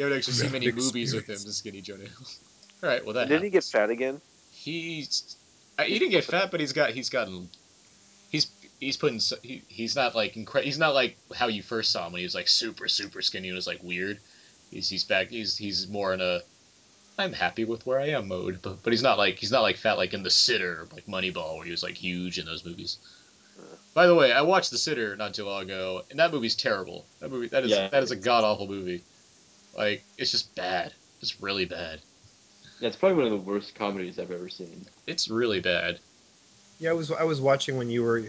you haven't actually seen Not many movies with him experience. as skinny Jonah Hill. All right, well that Did he get fat again? He's uh, he didn't get fat, but he's got he's gotten he's he's putting he, he's not like incre- he's not like how you first saw him when he was like super super skinny and was like weird. He's he's back. He's he's more in a I'm happy with where I am mode, but but he's not like he's not like fat like in the sitter like Moneyball where he was like huge in those movies. By the way, I watched The Sitter not too long ago, and that movie's terrible. That movie that is Yeah. that is a god awful movie. Like it's just bad. It's really bad. Yeah, it's probably one of the worst comedies I've ever seen. It's really bad. yeah, I was I was watching when you were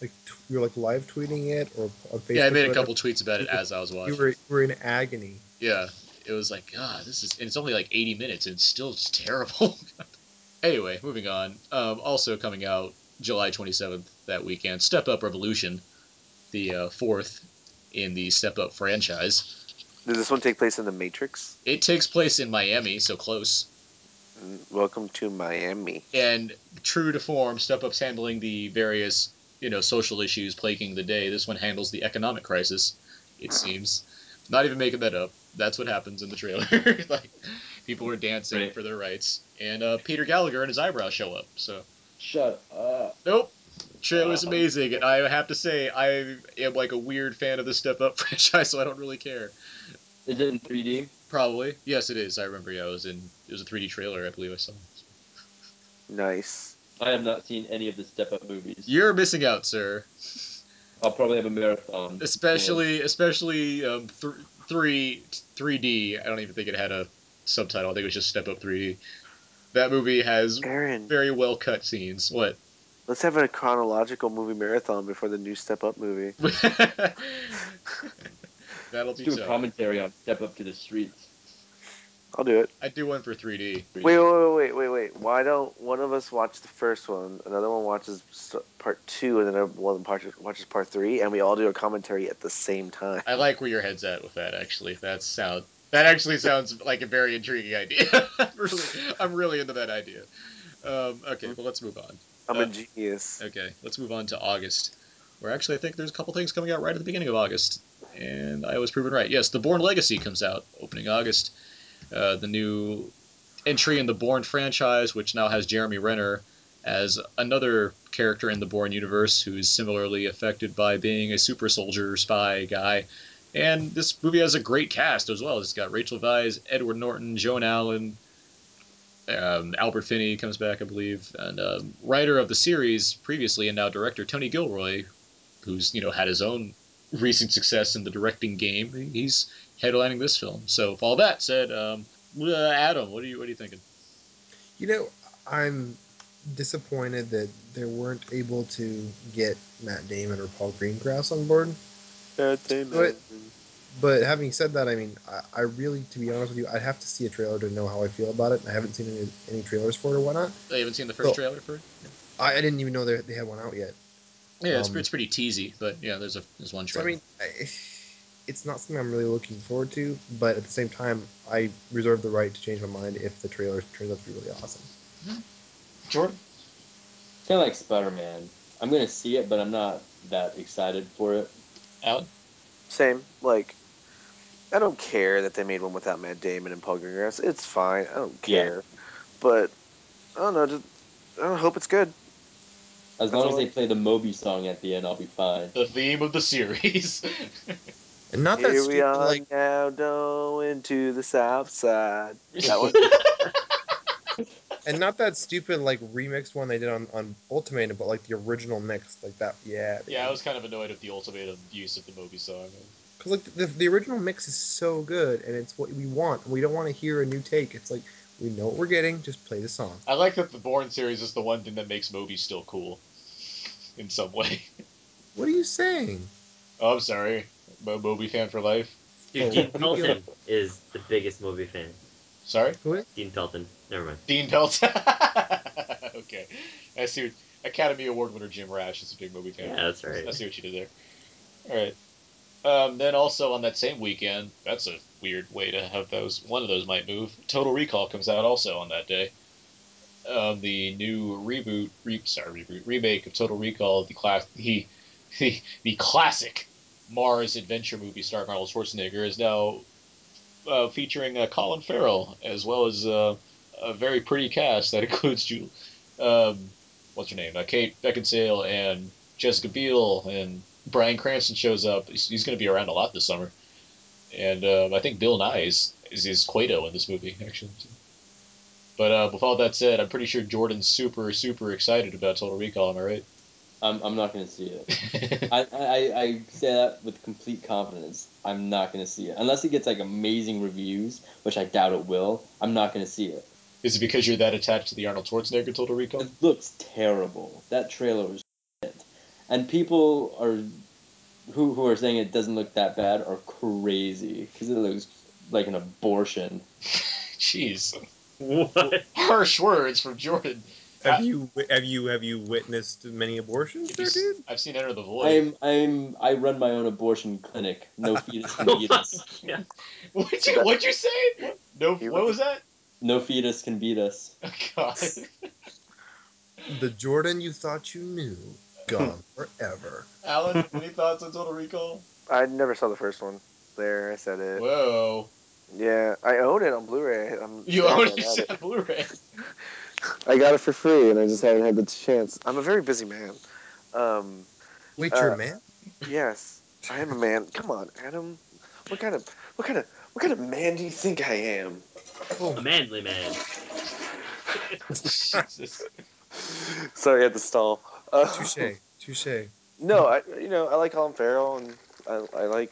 like t- you were like live tweeting it or on Facebook. yeah, I made a or couple tweets about it as I was watching. You were you were in agony. Yeah, it was like, God, this is, and it's only like 80 minutes, and it's still just terrible. anyway, moving on. Um, also coming out July 27th that weekend, Step Up Revolution, the uh, fourth in the Step Up franchise. Does this one take place in the Matrix? It takes place in Miami, so close. Mm, Welcome to Miami. And true to form, Step Up's handling the various, you know, social issues plaguing the day. This one handles the economic crisis, it seems. Not even making that up. That's what happens in the trailer. like, people are dancing Right. for their rights, and uh, Peter Gallagher and his eyebrows show up. So, Shut up. nope. Trailer is amazing, and I have to say, I am like a weird fan of the Step Up franchise, so I don't really care. Is it in 3D? Probably, yes, it is. I remember. Yeah, it was in. It was a 3D trailer, I believe I saw. Nice. I have not seen any of the Step Up movies. You're missing out, sir. I'll probably have a marathon. especially especially um, th- three 3D. I don't even think it had a subtitle. I think it was just Step Up 3D. That movie has Aaron, very well cut scenes. What? let's have a chronological movie marathon before the new Step Up movie. That'll Let's be do a commentary on Step Up to the Streets. I'll do it. I'd do one for 3D. Wait, wait, wait, wait, wait, wait. Why don't one of us watch the first one, another one watches part two, and then another one watches, watches part three, and we all do a commentary at the same time? I like where your head's at with that. Actually, that sound that actually sounds like a very intriguing idea. I'm really, I'm really into that idea. Um, okay, well let's move on. I'm Uh, a genius. Okay, let's move on to August, where actually I think there's a couple things coming out right at the beginning of August, and I was proven right. Yes, The Bourne Legacy comes out opening August. Uh, the new entry in the Bourne franchise, which now has Jeremy Renner as another character in the Bourne universe who is similarly affected by being a super soldier spy guy. And this movie has a great cast as well. It's got Rachel Weisz, Edward Norton, Joan Allen, um, Albert Finney comes back, I believe, and um, writer of the series previously and now director Tony Gilroy, who's you know had his own recent success in the directing game. He's headlining this film. So, with all that said, um, uh, Adam, what are you what are you thinking? You know, I'm disappointed that they weren't able to get Matt Damon or Paul Greengrass on board. Matt But, but having said that, I mean, I, I really, to be honest with you, I'd have to see a trailer to know how I feel about it. I haven't seen any, any trailers for it or whatnot. I haven't seen the first Well, trailer for it. I, I didn't even know they, they had one out yet. Yeah, it's, Um, it's pretty teasy, but yeah, there's a there's one So I mean, I, it's not something I'm really looking forward to. But at the same time, I reserve the right to change my mind if the trailer turns out to be really awesome. Jordan, Kind of like Spider Man. I'm gonna see it, but I'm not that excited for it. Alan, Same. Like, I don't care that they made one without Matt Damon and Paul Greengrass. It's fine. I don't care, Yeah. care. But I don't know. Just, I don't hope it's good. As long as they play the Moby song at the end, I'll be fine. the theme of the series. And not that Here we stupid are like now going to the south side. That one. and not that stupid like remixed one they did on on Ultimatum, but like the original mix, like that. Yeah. yeah, I was kind of annoyed at the ultimatum use of the Moby song. Because like the, the original mix is so good, and it's what we want. We don't want to hear a new take. It's like we know what we're getting. Just play the song. I like that the Bourne series is the one thing that makes Moby still cool, in some way. What are you saying? Oh, I'm sorry, Mo- Moby fan for life. Dude, Dean we Pelton is the biggest movie fan. Sorry, Who is? Dean Pelton. Never mind. Dean Pelt. okay, I see. What, Academy Award winner Jim Rash is a big Moby fan. Yeah, that's right. I see what you did there. All right. Um, then also on that same weekend, that's a weird way to have those. One of those might move. Total Recall comes out also on that day. Um, the new reboot, re, sorry, reboot remake of Total Recall, the class, the, the the classic Mars adventure movie starring Arnold Schwarzenegger, is now uh, featuring uh, Colin Farrell as well as uh, a very pretty cast that includes Ju- um, what's her name, uh, Kate Beckinsale and Jessica Biel and Bryan Cranston shows up. He's, he's going to be around a lot this summer, and um, I think Bill Nighy is, is is Kuato in this movie actually. But uh, with all that said, I'm pretty sure Jordan's super super excited about Total Recall. Am I right? I'm, I'm not gonna see it. I, I, I say that with complete confidence. I'm not gonna see it unless it gets like amazing reviews, which I doubt it will. I'm not gonna see it. is it because you're that attached to the Arnold Schwarzenegger Total Recall? It looks terrible. That trailer was shit. And people are who who are saying it doesn't look that bad are crazy because it looks like an abortion. Jeez, What? harsh words from Jordan. Have uh, you have you have you witnessed many abortions, there, dude? I've seen Enter the Void. I'm I'm I run my own abortion clinic. No fetus can beat us. God. What'd you What'd you say? No. What was that? No fetus can beat us. Oh, God. The Jordan you thought you knew, gone forever. Alan, any thoughts on Total Recall? I never saw the first one. There, I said it. Whoa. Yeah, I own it on Blu-ray. I'm You sad own I had it on Blu-ray. I got it for free, and I just haven't had the chance. I'm a very busy man. Um, Wait, you're Uh, a man? yes, I am a man. Come on, Adam. What kind of what kind of what kind of man do you think I am? A manly man. Jesus. Sorry, I had to stall. Uh, Touche, touche. No, I you know I like Colin Farrell and I, I like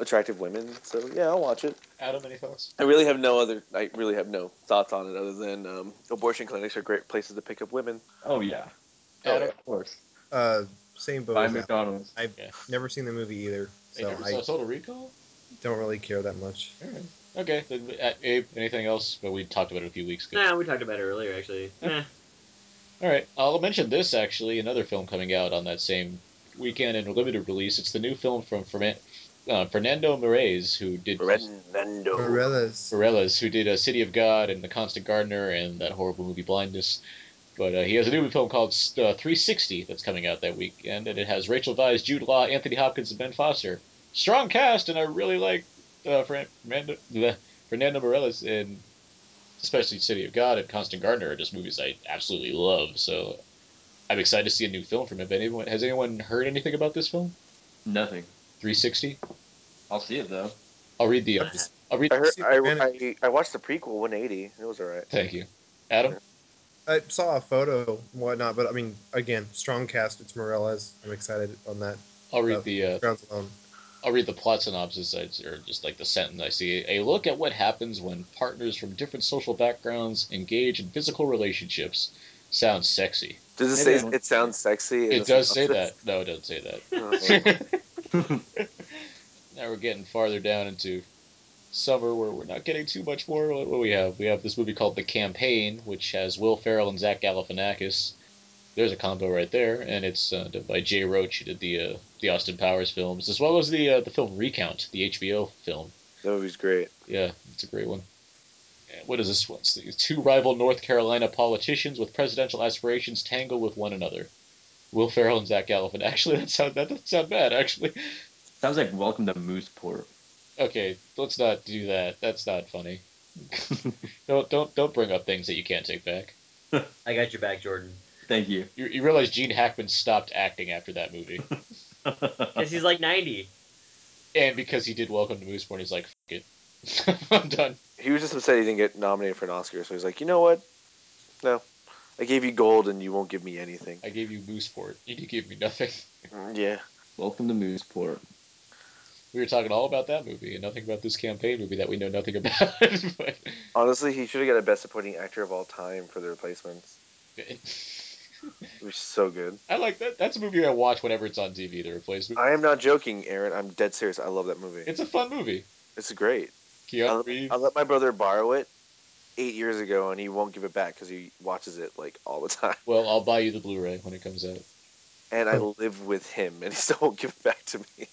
attractive women, so yeah, I'll watch it. Adam, any thoughts? I really have no other. I really have no thoughts on it other than um, abortion clinics are great places to pick up women. Oh yeah. Adam? of course. Uh, same boat. By as Al. McDonald's. I've Yeah. never seen the movie either, Hey, so never I saw Total Recall? don't really care that much. Alright. Okay. Then, uh, Abe, anything else? But we talked about it a few weeks ago. Nah, we talked about it earlier, actually. Eh. All right, I'll mention this actually. Another film coming out on that same weekend in a limited release. It's the new film from Ferman- uh, Fernando Moraes, who did Fernando. Meirelles. Meirelles, who did a City of God and The Constant Gardener and that horrible movie Blindness. But uh, he has a new film called uh, 360 that's coming out that weekend, and it has Rachel Weisz, Jude Law, Anthony Hopkins, and Ben Foster. Strong cast, and I really like uh, Fernando, bleh, Fernando Meirelles in especially City of God and Constant Gardener are just movies I absolutely love. So I'm excited to see a new film from him. Anyone has anyone heard anything about this film? Nothing. 360. I'll see it though. I'll read the. I've I'll read. I heard. See, I, I, I watched the prequel 180. It was alright. Thank you, Adam. I saw a photo and whatnot, but I mean, again, strong cast. It's Morales. I'm excited on that. I'll read Uh, the. Uh, Grounds alone. I'll read the plot synopsis, I- or just like the sentence I see. A look at what happens when partners from different social backgrounds engage in physical relationships. Sounds sexy. Does it Maybe say it sounds sexy? It the does say that. No, it doesn't say that. Now we're getting farther down into summer where we're not getting too much more. What, what we have? We have this movie called The Campaign, which has Will Ferrell and Zach Galifianakis. There's a combo right there, and it's uh, done by Jay Roach, who did the uh, the Austin Powers films, as well as the uh, the film Recount, the HBO film. that movie's great. Yeah, it's a great one. And what is this one? Two rival North Carolina politicians with presidential aspirations tangle with one another. Will Ferrell and Zach Galifianakis. Actually, that sound that doesn't sound bad. Actually, Sounds like Welcome to Mooseport. okay, let's not do that. That's not funny. don't don't don't bring up things that you can't take back. I got your back, Jordan. Thank you. You, you realize Gene Hackman stopped acting after that movie, Because he's like 90. and because he did Welcome to Mooseport, he's like, F- it, I'm done. He was just upset he didn't get nominated for an Oscar, so he's like, you know what? No, I gave you gold and you won't give me anything. I gave you Mooseport. You did give me nothing. Yeah. Welcome to Mooseport. We were talking all about that movie and nothing about this campaign movie that we know nothing about. but Honestly, he should have got a Best Supporting Actor of all time for the replacements. It was so good. I like that. That's a movie I watch whenever it's on TV. The replacement. I am not joking, Aaron. I'm dead serious. I love that movie. It's a fun movie. It's great. I, Keanu Reeves. I let my brother borrow it eight years ago, and he won't give it back because he watches it like all the time. Well, I'll buy you the Blu-ray when it comes out. And I live with him, and he still won't give it back to me.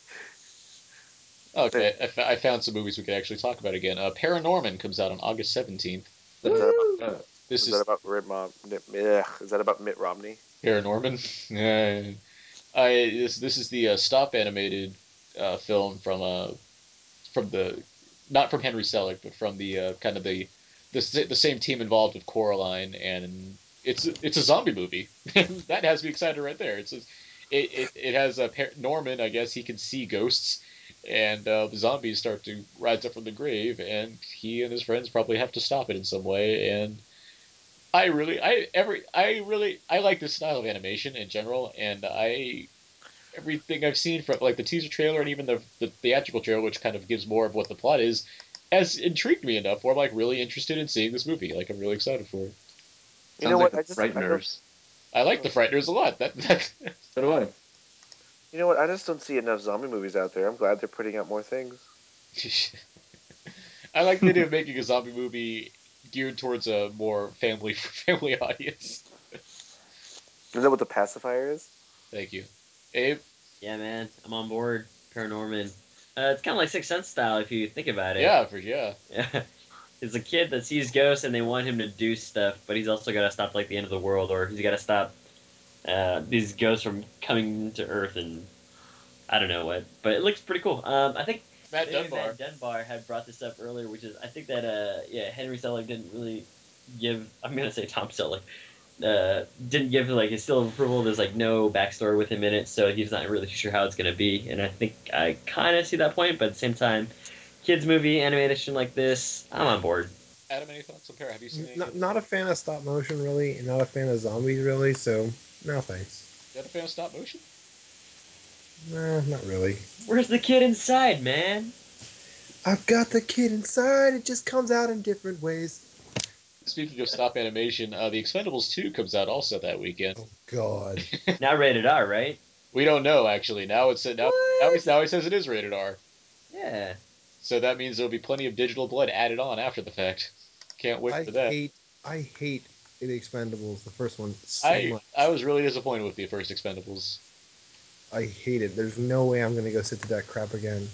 Okay, I, f- I found some movies we could actually talk about again. Uh, Paranorman comes out on August seventeenth. Is that about, Uh, This is is that about Mitt Rom- yeah, Is that about Mitt Romney? Paranorman. Uh, I this this is the uh, stop animated uh, film from uh from the not from Henry Selick, but from the uh, kind of the the the same team involved with Coraline, and it's it's a zombie movie. that has me excited right there. It's it, it it has a par- Norman. I guess he can see ghosts, and uh, the zombies start to rise up from the grave, and he and his friends probably have to stop it in some way. And I really, I every, I really, I like this style of animation in general, and I everything I've seen from like the teaser trailer and even the the theatrical trailer, which kind of gives more of what the plot is, has intrigued me enough where I'm like really interested in seeing this movie. Like I'm really excited for it. You sounds know like what? I the just I don't, Frighteners. I like the Frighteners a lot. That, that So do I. you know what? I just don't see enough zombie movies out there. I'm glad they're putting out more things. I like the idea of making a zombie movie geared towards a more family family audience. Is that what the pacifier is? Thank you, Abe. Yeah, man. I'm on board. Paranorman. Uh, it's kind of like Sixth Sense style if you think about it. Yeah, for yeah. Yeah. It's a kid that sees ghosts and they want him to do stuff, but he's also got to stop like the end of the world, or he's got to stop uh, these ghosts from coming to Earth and I don't know what. But it looks pretty cool. Um, I think Matt Dunbar. Matt Dunbar had brought this up earlier, which is I think that uh, yeah Henry Selick didn't really give. I'm gonna say Tom Selleck. Uh, didn't give like his seal of approval. There's like no backstory with him in it, so he's not really sure how it's gonna be. And I think I kind of see that point, but at the same time, kids movie animation like this, I'm on board. Adam, any thoughts on Para? Have you seen? Not, not a fan of stop motion really, and not a fan of zombies really. So no thanks. You not a fan of stop motion? Nah, not really. Where's the kid inside, man? I've got the kid inside. It just comes out in different ways. Speaking of stop animation, uh, The Expendables 2 comes out also that weekend. Oh God. now rated R, right? We don't know actually. Now it's now now he, now he says it is rated R. Yeah. So that means there'll be plenty of digital blood added on after the fact. Can't wait I for that. hate. I hate the Expendables, the first one, so I much. I was really disappointed with the first Expendables, I hate it. There's no way I'm gonna go sit to that crap again.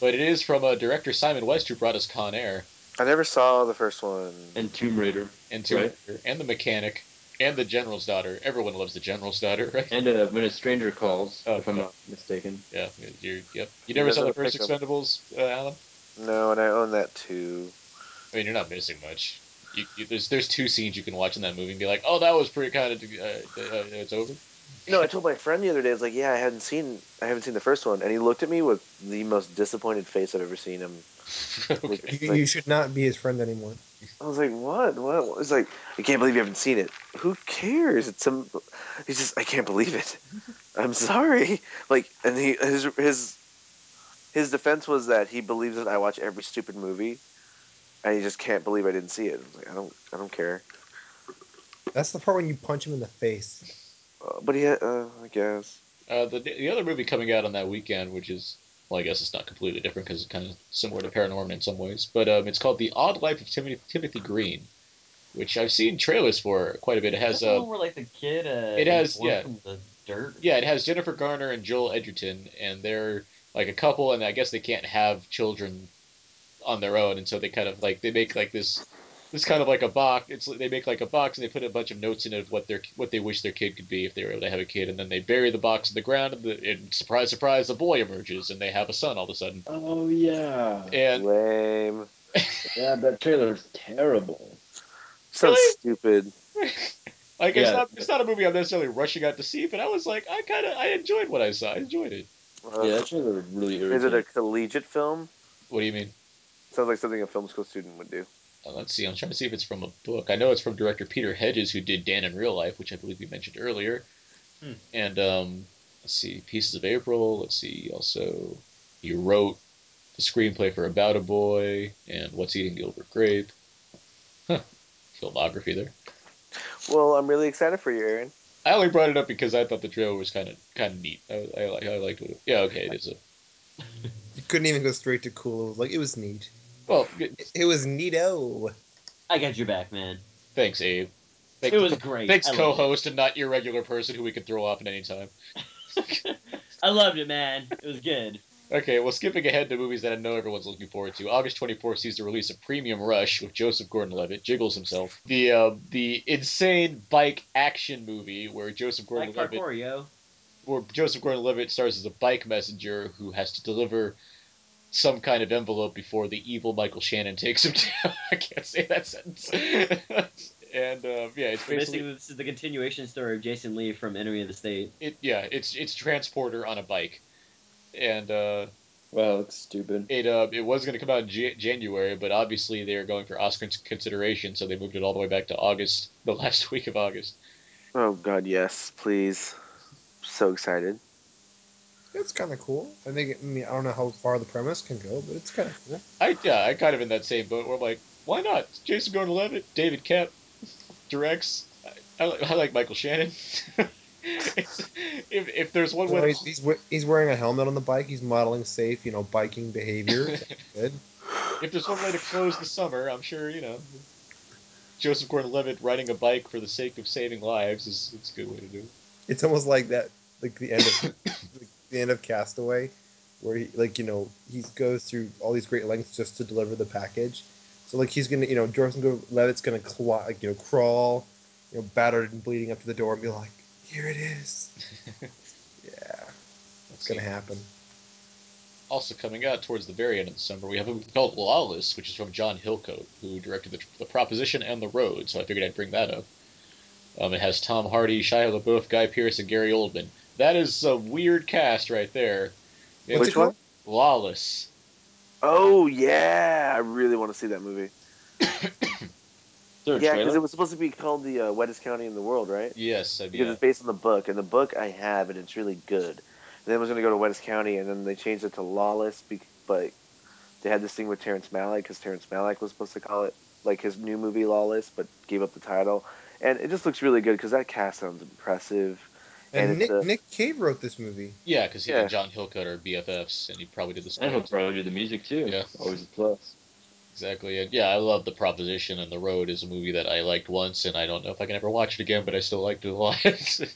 but it is from uh, director Simon West who brought us Con Air I never saw the first one. And Tomb Raider. and Tomb Right. Raider and the Mechanic and the General's Daughter. Everyone loves the General's Daughter, right? And uh, When a Stranger Calls, Oh, if I'm yeah. not mistaken. Yeah, you're, yep. You never saw the first Expendables, uh, Alan? No, and I own that too. I mean, you're not missing much. You, you, there's there's two scenes you can watch in that movie and be like, oh, that was pretty kind of. Uh, uh, it's over. No, I told my friend the other day. I was like, "Yeah, I hadn't seen, I haven't seen the first one," and he looked at me with the most disappointed face I've ever seen him. okay. You, you should not be his friend anymore. I was like, "What? What?" It's like, "I can't believe you haven't seen it." Who cares? It's some. He's just, I can't believe it. I'm sorry. Like, and he his his his defense was that he believes that I watch every stupid movie, and he just can't believe I didn't see it. I like, I don't, I don't care. That's the part when you punch him in the face. Uh, but he, uh, I guess. Uh, the the other movie coming out on that weekend, which is well, I guess it's not completely different because it's kind of similar to Paranorman in some ways, but um, it's called The Odd Life of Timothy, Timothy Green, which I've seen trailers for quite a bit. It has That's the uh, one where like the kid. Uh, it has- yeah. From the dirt. yeah, it has Jennifer Garner and Joel Edgerton, and they're like a couple, and I guess they can't have children on their own, and so they kind of like they make like this this kind of like a box. It's they make like a box and they put a bunch of notes in it of what their what they wish their kid could be if they were able to have a kid, and then they bury the box in the ground, and, the, and surprise, surprise, a boy emerges, and they have a son all of a sudden. Oh yeah. And Lame. Yeah, that trailer is terrible. So Really? stupid. like it's not it's not a movie I'm necessarily rushing out to see, but I was like I kind of I enjoyed what I saw. I enjoyed it. Uh, Yeah, that trailer really is it a collegiate film? What do you mean? Sounds like something a film school student would do. Uh, let's see. I'm trying to see if it's from a book. I know it's from director Peter Hedges, who did Dan in Real Life, which I believe we mentioned earlier. Hmm. And um, let's see, Pieces of April. Let's see. Also, he wrote the screenplay for About a Boy and What's Eating Gilbert Grape. Huh. Filmography there. Well, I'm really excited for you, Aaron. I only brought it up because I thought the trailer was kind of kind of neat. I, I, I liked it. Yeah, okay, it is a You couldn't even go straight to cool. It was like it was neat. Well. It, it was neato. I got your back, man. Thanks, Abe. It was great. Thanks, I co-host, and not your regular person who we can throw off at any time. I loved it, man. It was good. Okay, well, skipping ahead to movies that I know everyone's looking forward to. August 24th sees the release of Premium Rush with Joseph Gordon-Levitt, Jiggles himself, the uh, the insane bike action movie where Joseph Gordon-Levitt, parkour, yo. where Joseph Gordon-Levitt stars as a bike messenger who has to deliver some kind of envelope before the evil Michael Shannon takes him down. I can't say that sentence. and uh, yeah, it's basically, basically this is the continuation story of Jason Lee from Enemy of the State. it. Yeah, it's it's transporter on a bike, and. uh Wow, looks stupid. It uh, it was going to come out in J- January, but obviously they are going for Oscar consideration, so they moved it all the way back to August, the last week of August. Oh God, yes, please. So excited. It's kind of cool. I think. I mean, I don't know how far the premise can go, but it's kind of cool. I yeah, I kind of in that same boat where I'm like, why not? It's Jason Gordon-Levitt, David Koepp, directs. I, I, li- I like Michael Shannon. if if there's one way, he's, he's he's wearing a helmet on the bike. He's modeling safe, you know, biking behavior. Good. if there's one way to close the summer, I'm sure you know. Joseph Gordon-Levitt riding a bike for the sake of saving lives is it's a good way to do it. It's almost like that, like the end of like the end of Castaway, where he, like you know, he goes through all these great lengths just to deliver the package. So like he's gonna, you know, Jordan Levitt's gonna claw, like, you know, crawl, you know, battered and bleeding up to the door and be like, "Here it is." yeah, it's gonna happen. Also coming out towards the very end of the summer, we have a movie called Lawless, which is from John Hillcoat, who directed the, the Proposition and The Road. So I figured I'd bring that up. Um, it has Tom Hardy, Shia LaBeouf, Guy Pearce, and Gary Oldman. That is a weird cast right there. What's Which it called? Lawless. Oh yeah, I really want to see that movie. Is there a Yeah, because it was supposed to be called the uh, wettest county in the world, right? Yes, I Because yeah. it's based on the book, and the book I have, and it's really good. And then it was going to go to wettest county, and then they changed it to lawless, but they had this thing with Terrence Malick because Terrence Malick was supposed to call it like his new movie Lawless, but gave up the title. And it just looks really good because that cast sounds impressive. And, And Nick a- Nick Cave wrote this movie. Yeah, because he Yeah. and John Hillcoat are BFFs, and he probably did the And he'll probably do the music too. Yeah. Always a plus. Exactly. And yeah, I love The Proposition, and The Road is a movie that I liked once, and I don't know if I can ever watch it again, but I still liked it a lot.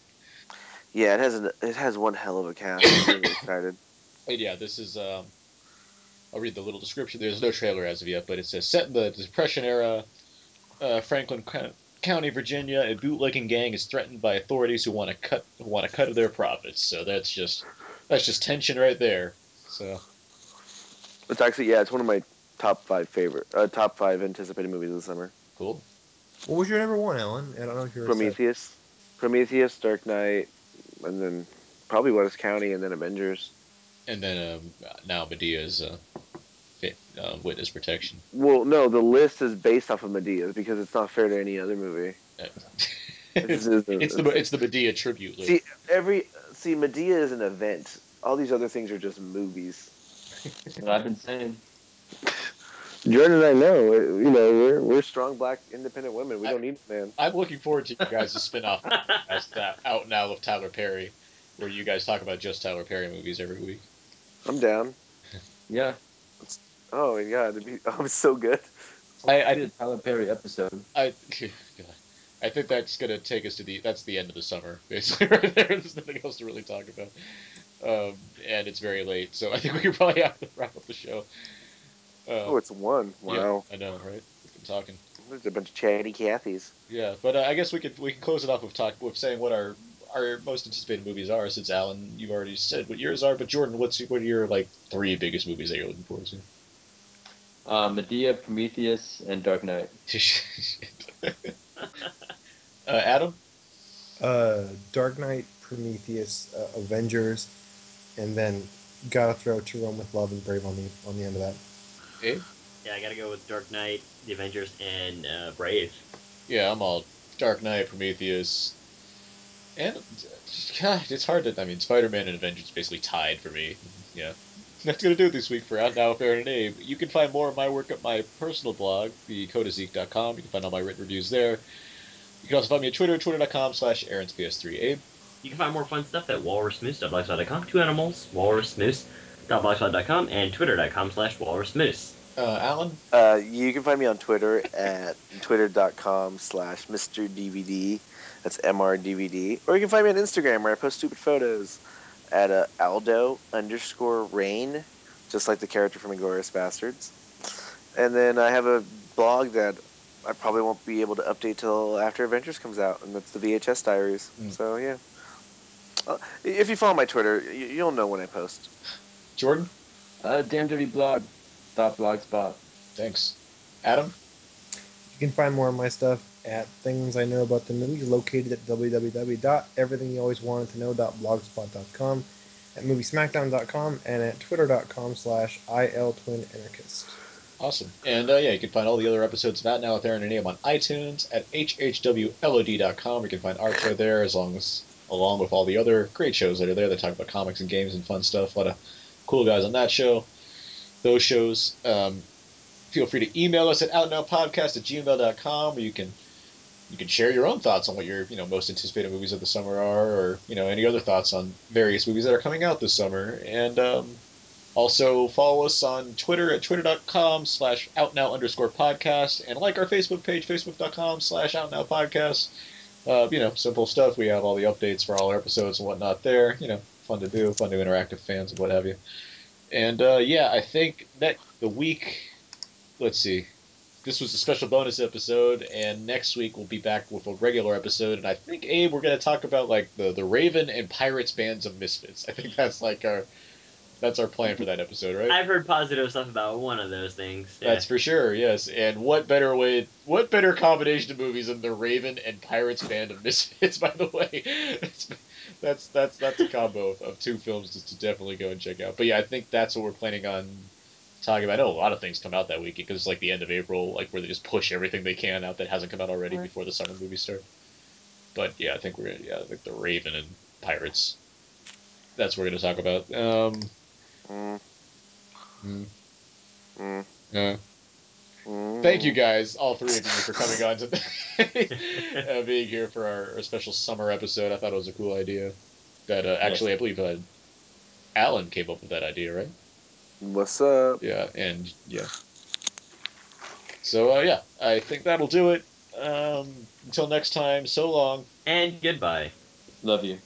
Yeah, it has an, it has one hell of a cast. I'm really excited. And yeah, this is. Um, I'll read the little description. There's no trailer as of yet, but it says set in the Depression era, uh, Franklin Co- County, Virginia. A bootlegging gang is threatened by authorities who want to cut who want a cut of their profits. So that's just that's just tension right there. So It's actually yeah, it's one of my top five favorite, uh, top five anticipated movies of the summer. Cool. What was your number one, Alan? I don't know if you're Prometheus, Prometheus, Dark Knight, and then probably West County, and then Avengers. And then um, now Madea's uh, fit, uh, witness protection. Well, no, the list is based off of Madea because it's not fair to any other movie. Uh, It it's, just it's the it's the Madea tribute list. See, every see Madea is an event. All these other things are just movies. What I've been saying. Jordan and I know, uh, you know, we're we're strong black independent women. We I- don't need a man. I'm looking forward to you guys' spin-off as that out now of Tyler Perry, where you guys talk about just Tyler Perry movies every week. I'm down. Yeah, Oh my god, it'd be, oh, it's so good. I I I, did a Tyler Perry episode. I, I think that's gonna take us to the that's the end of the summer basically right there. There's nothing else to really talk about, um, and it's very late, so I think we could probably have to wrap up the show. Uh, Oh, it's one. Wow, yeah, I know, right? We've been talking. there's a bunch of chatty Cathys. Yeah, but uh, I guess we could we can close it off with talk with saying what our our most anticipated movies are. Since Alan, you've already said what yours are, but Jordan, what's what are your like three biggest movies that you're looking forward to? Uh, Madea, Prometheus, and Dark Knight. Shit. uh, Adam, Uh, Dark Knight, Prometheus, uh, Avengers, and then gotta throw To Rome with Love and Brave on the on the end of that. Abe? Yeah, I gotta go with Dark Knight, The Avengers, and uh, Brave. Yeah, I'm all Dark Knight, Prometheus, and God, it's hard to. I mean, Spider-Man and Avengers basically tied for me. Yeah. That's gonna do it this week for Out Now Fair and Abe. You can find more of my work at my personal blog, thecodazeek.com. You can find all my written reviews there. You can also find me at Twitter, twitter.com slash AaronsPS3. Abe? You can find more fun stuff at walrusmoose.blogspot.com, two animals, walrusmoose.blogspot.com, and twitter.com slash walrusmoose. Uh, Alan? Uh, you can find me on Twitter at twitter.com slash Mr. DVD. That's MRDVD. Or you can find me on Instagram where I post stupid photos at uh, Aldo underscore Raine, just like the character from Inglourious Basterds. And then I have a blog that I probably won't be able to update till after Avengers comes out, and that's the VHS Diaries. Mm. So, yeah. Uh, if you follow my Twitter, you, you'll know when I post. Jordan? Uh, damn dirty blog. Dot blogspot. Thanks. Adam? You can find more of my stuff at things I know about the movies located at www.everythingyoualwayswantedtoknow.blogspot.com, at moviesmackdown.com, and at twitter.com slash iltwinanarchist. Awesome. And uh, yeah, you can find all the other episodes of Out Now with Aaron and Abe on iTunes at hhwlod.com. You can find art show there as long as along with all the other great shows that are there that talk about comics and games and fun stuff. A lot of cool guys on that show. Those shows. Um, feel free to email us at outnowpodcast at gmail.com where you can you can share your own thoughts on what your you know most anticipated movies of the summer are or you know any other thoughts on various movies that are coming out this summer and um, also follow us on Twitter at twitter.com slash outnow underscore podcast and like our Facebook page, facebook.com slash outnow podcast. Uh, you know, simple stuff. We have all the updates for all our episodes and whatnot there. You know, fun to do, fun to interact with fans and what have you. And uh, yeah, I think that the week, let's see, this was a special bonus episode, and next week we'll be back with a regular episode. And I think Abe, we're gonna talk about like the the Raven and Pirates bands of misfits. I think that's like our that's our plan for that episode, right? I've heard positive stuff about one of those things. Yeah. That's for sure, yes. And what better way, what better combination of movies than the Raven and Pirates Band of Misfits? By the way, that's that's that's, that's a combo of, of two films just to definitely go and check out. But yeah, I think that's what we're planning on talking about. I know a lot of things come out that week because it's like the end of April, like where they just push everything they can out that hasn't come out already Right. before the summer movies start. But yeah, I think we're gonna yeah, I think the Raven and Pirates. That's what we're gonna talk about. Um, Mm, mm, mm, uh, mm. Thank you guys, all three of you, for coming on today, uh, being here for our, our special summer episode. I thought it was a cool idea. That uh, actually, I believe uh, Alan came up with that idea, right? What's up? Yeah, and yeah. So uh, yeah, I think that'll do it. Um, until next time, so long. And goodbye. Love you.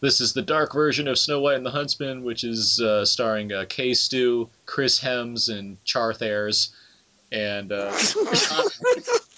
This is the dark version of Snow White and the Huntsman, which is uh, starring uh, K-Stew, Chris Hems, and Charth Ayres. And uh,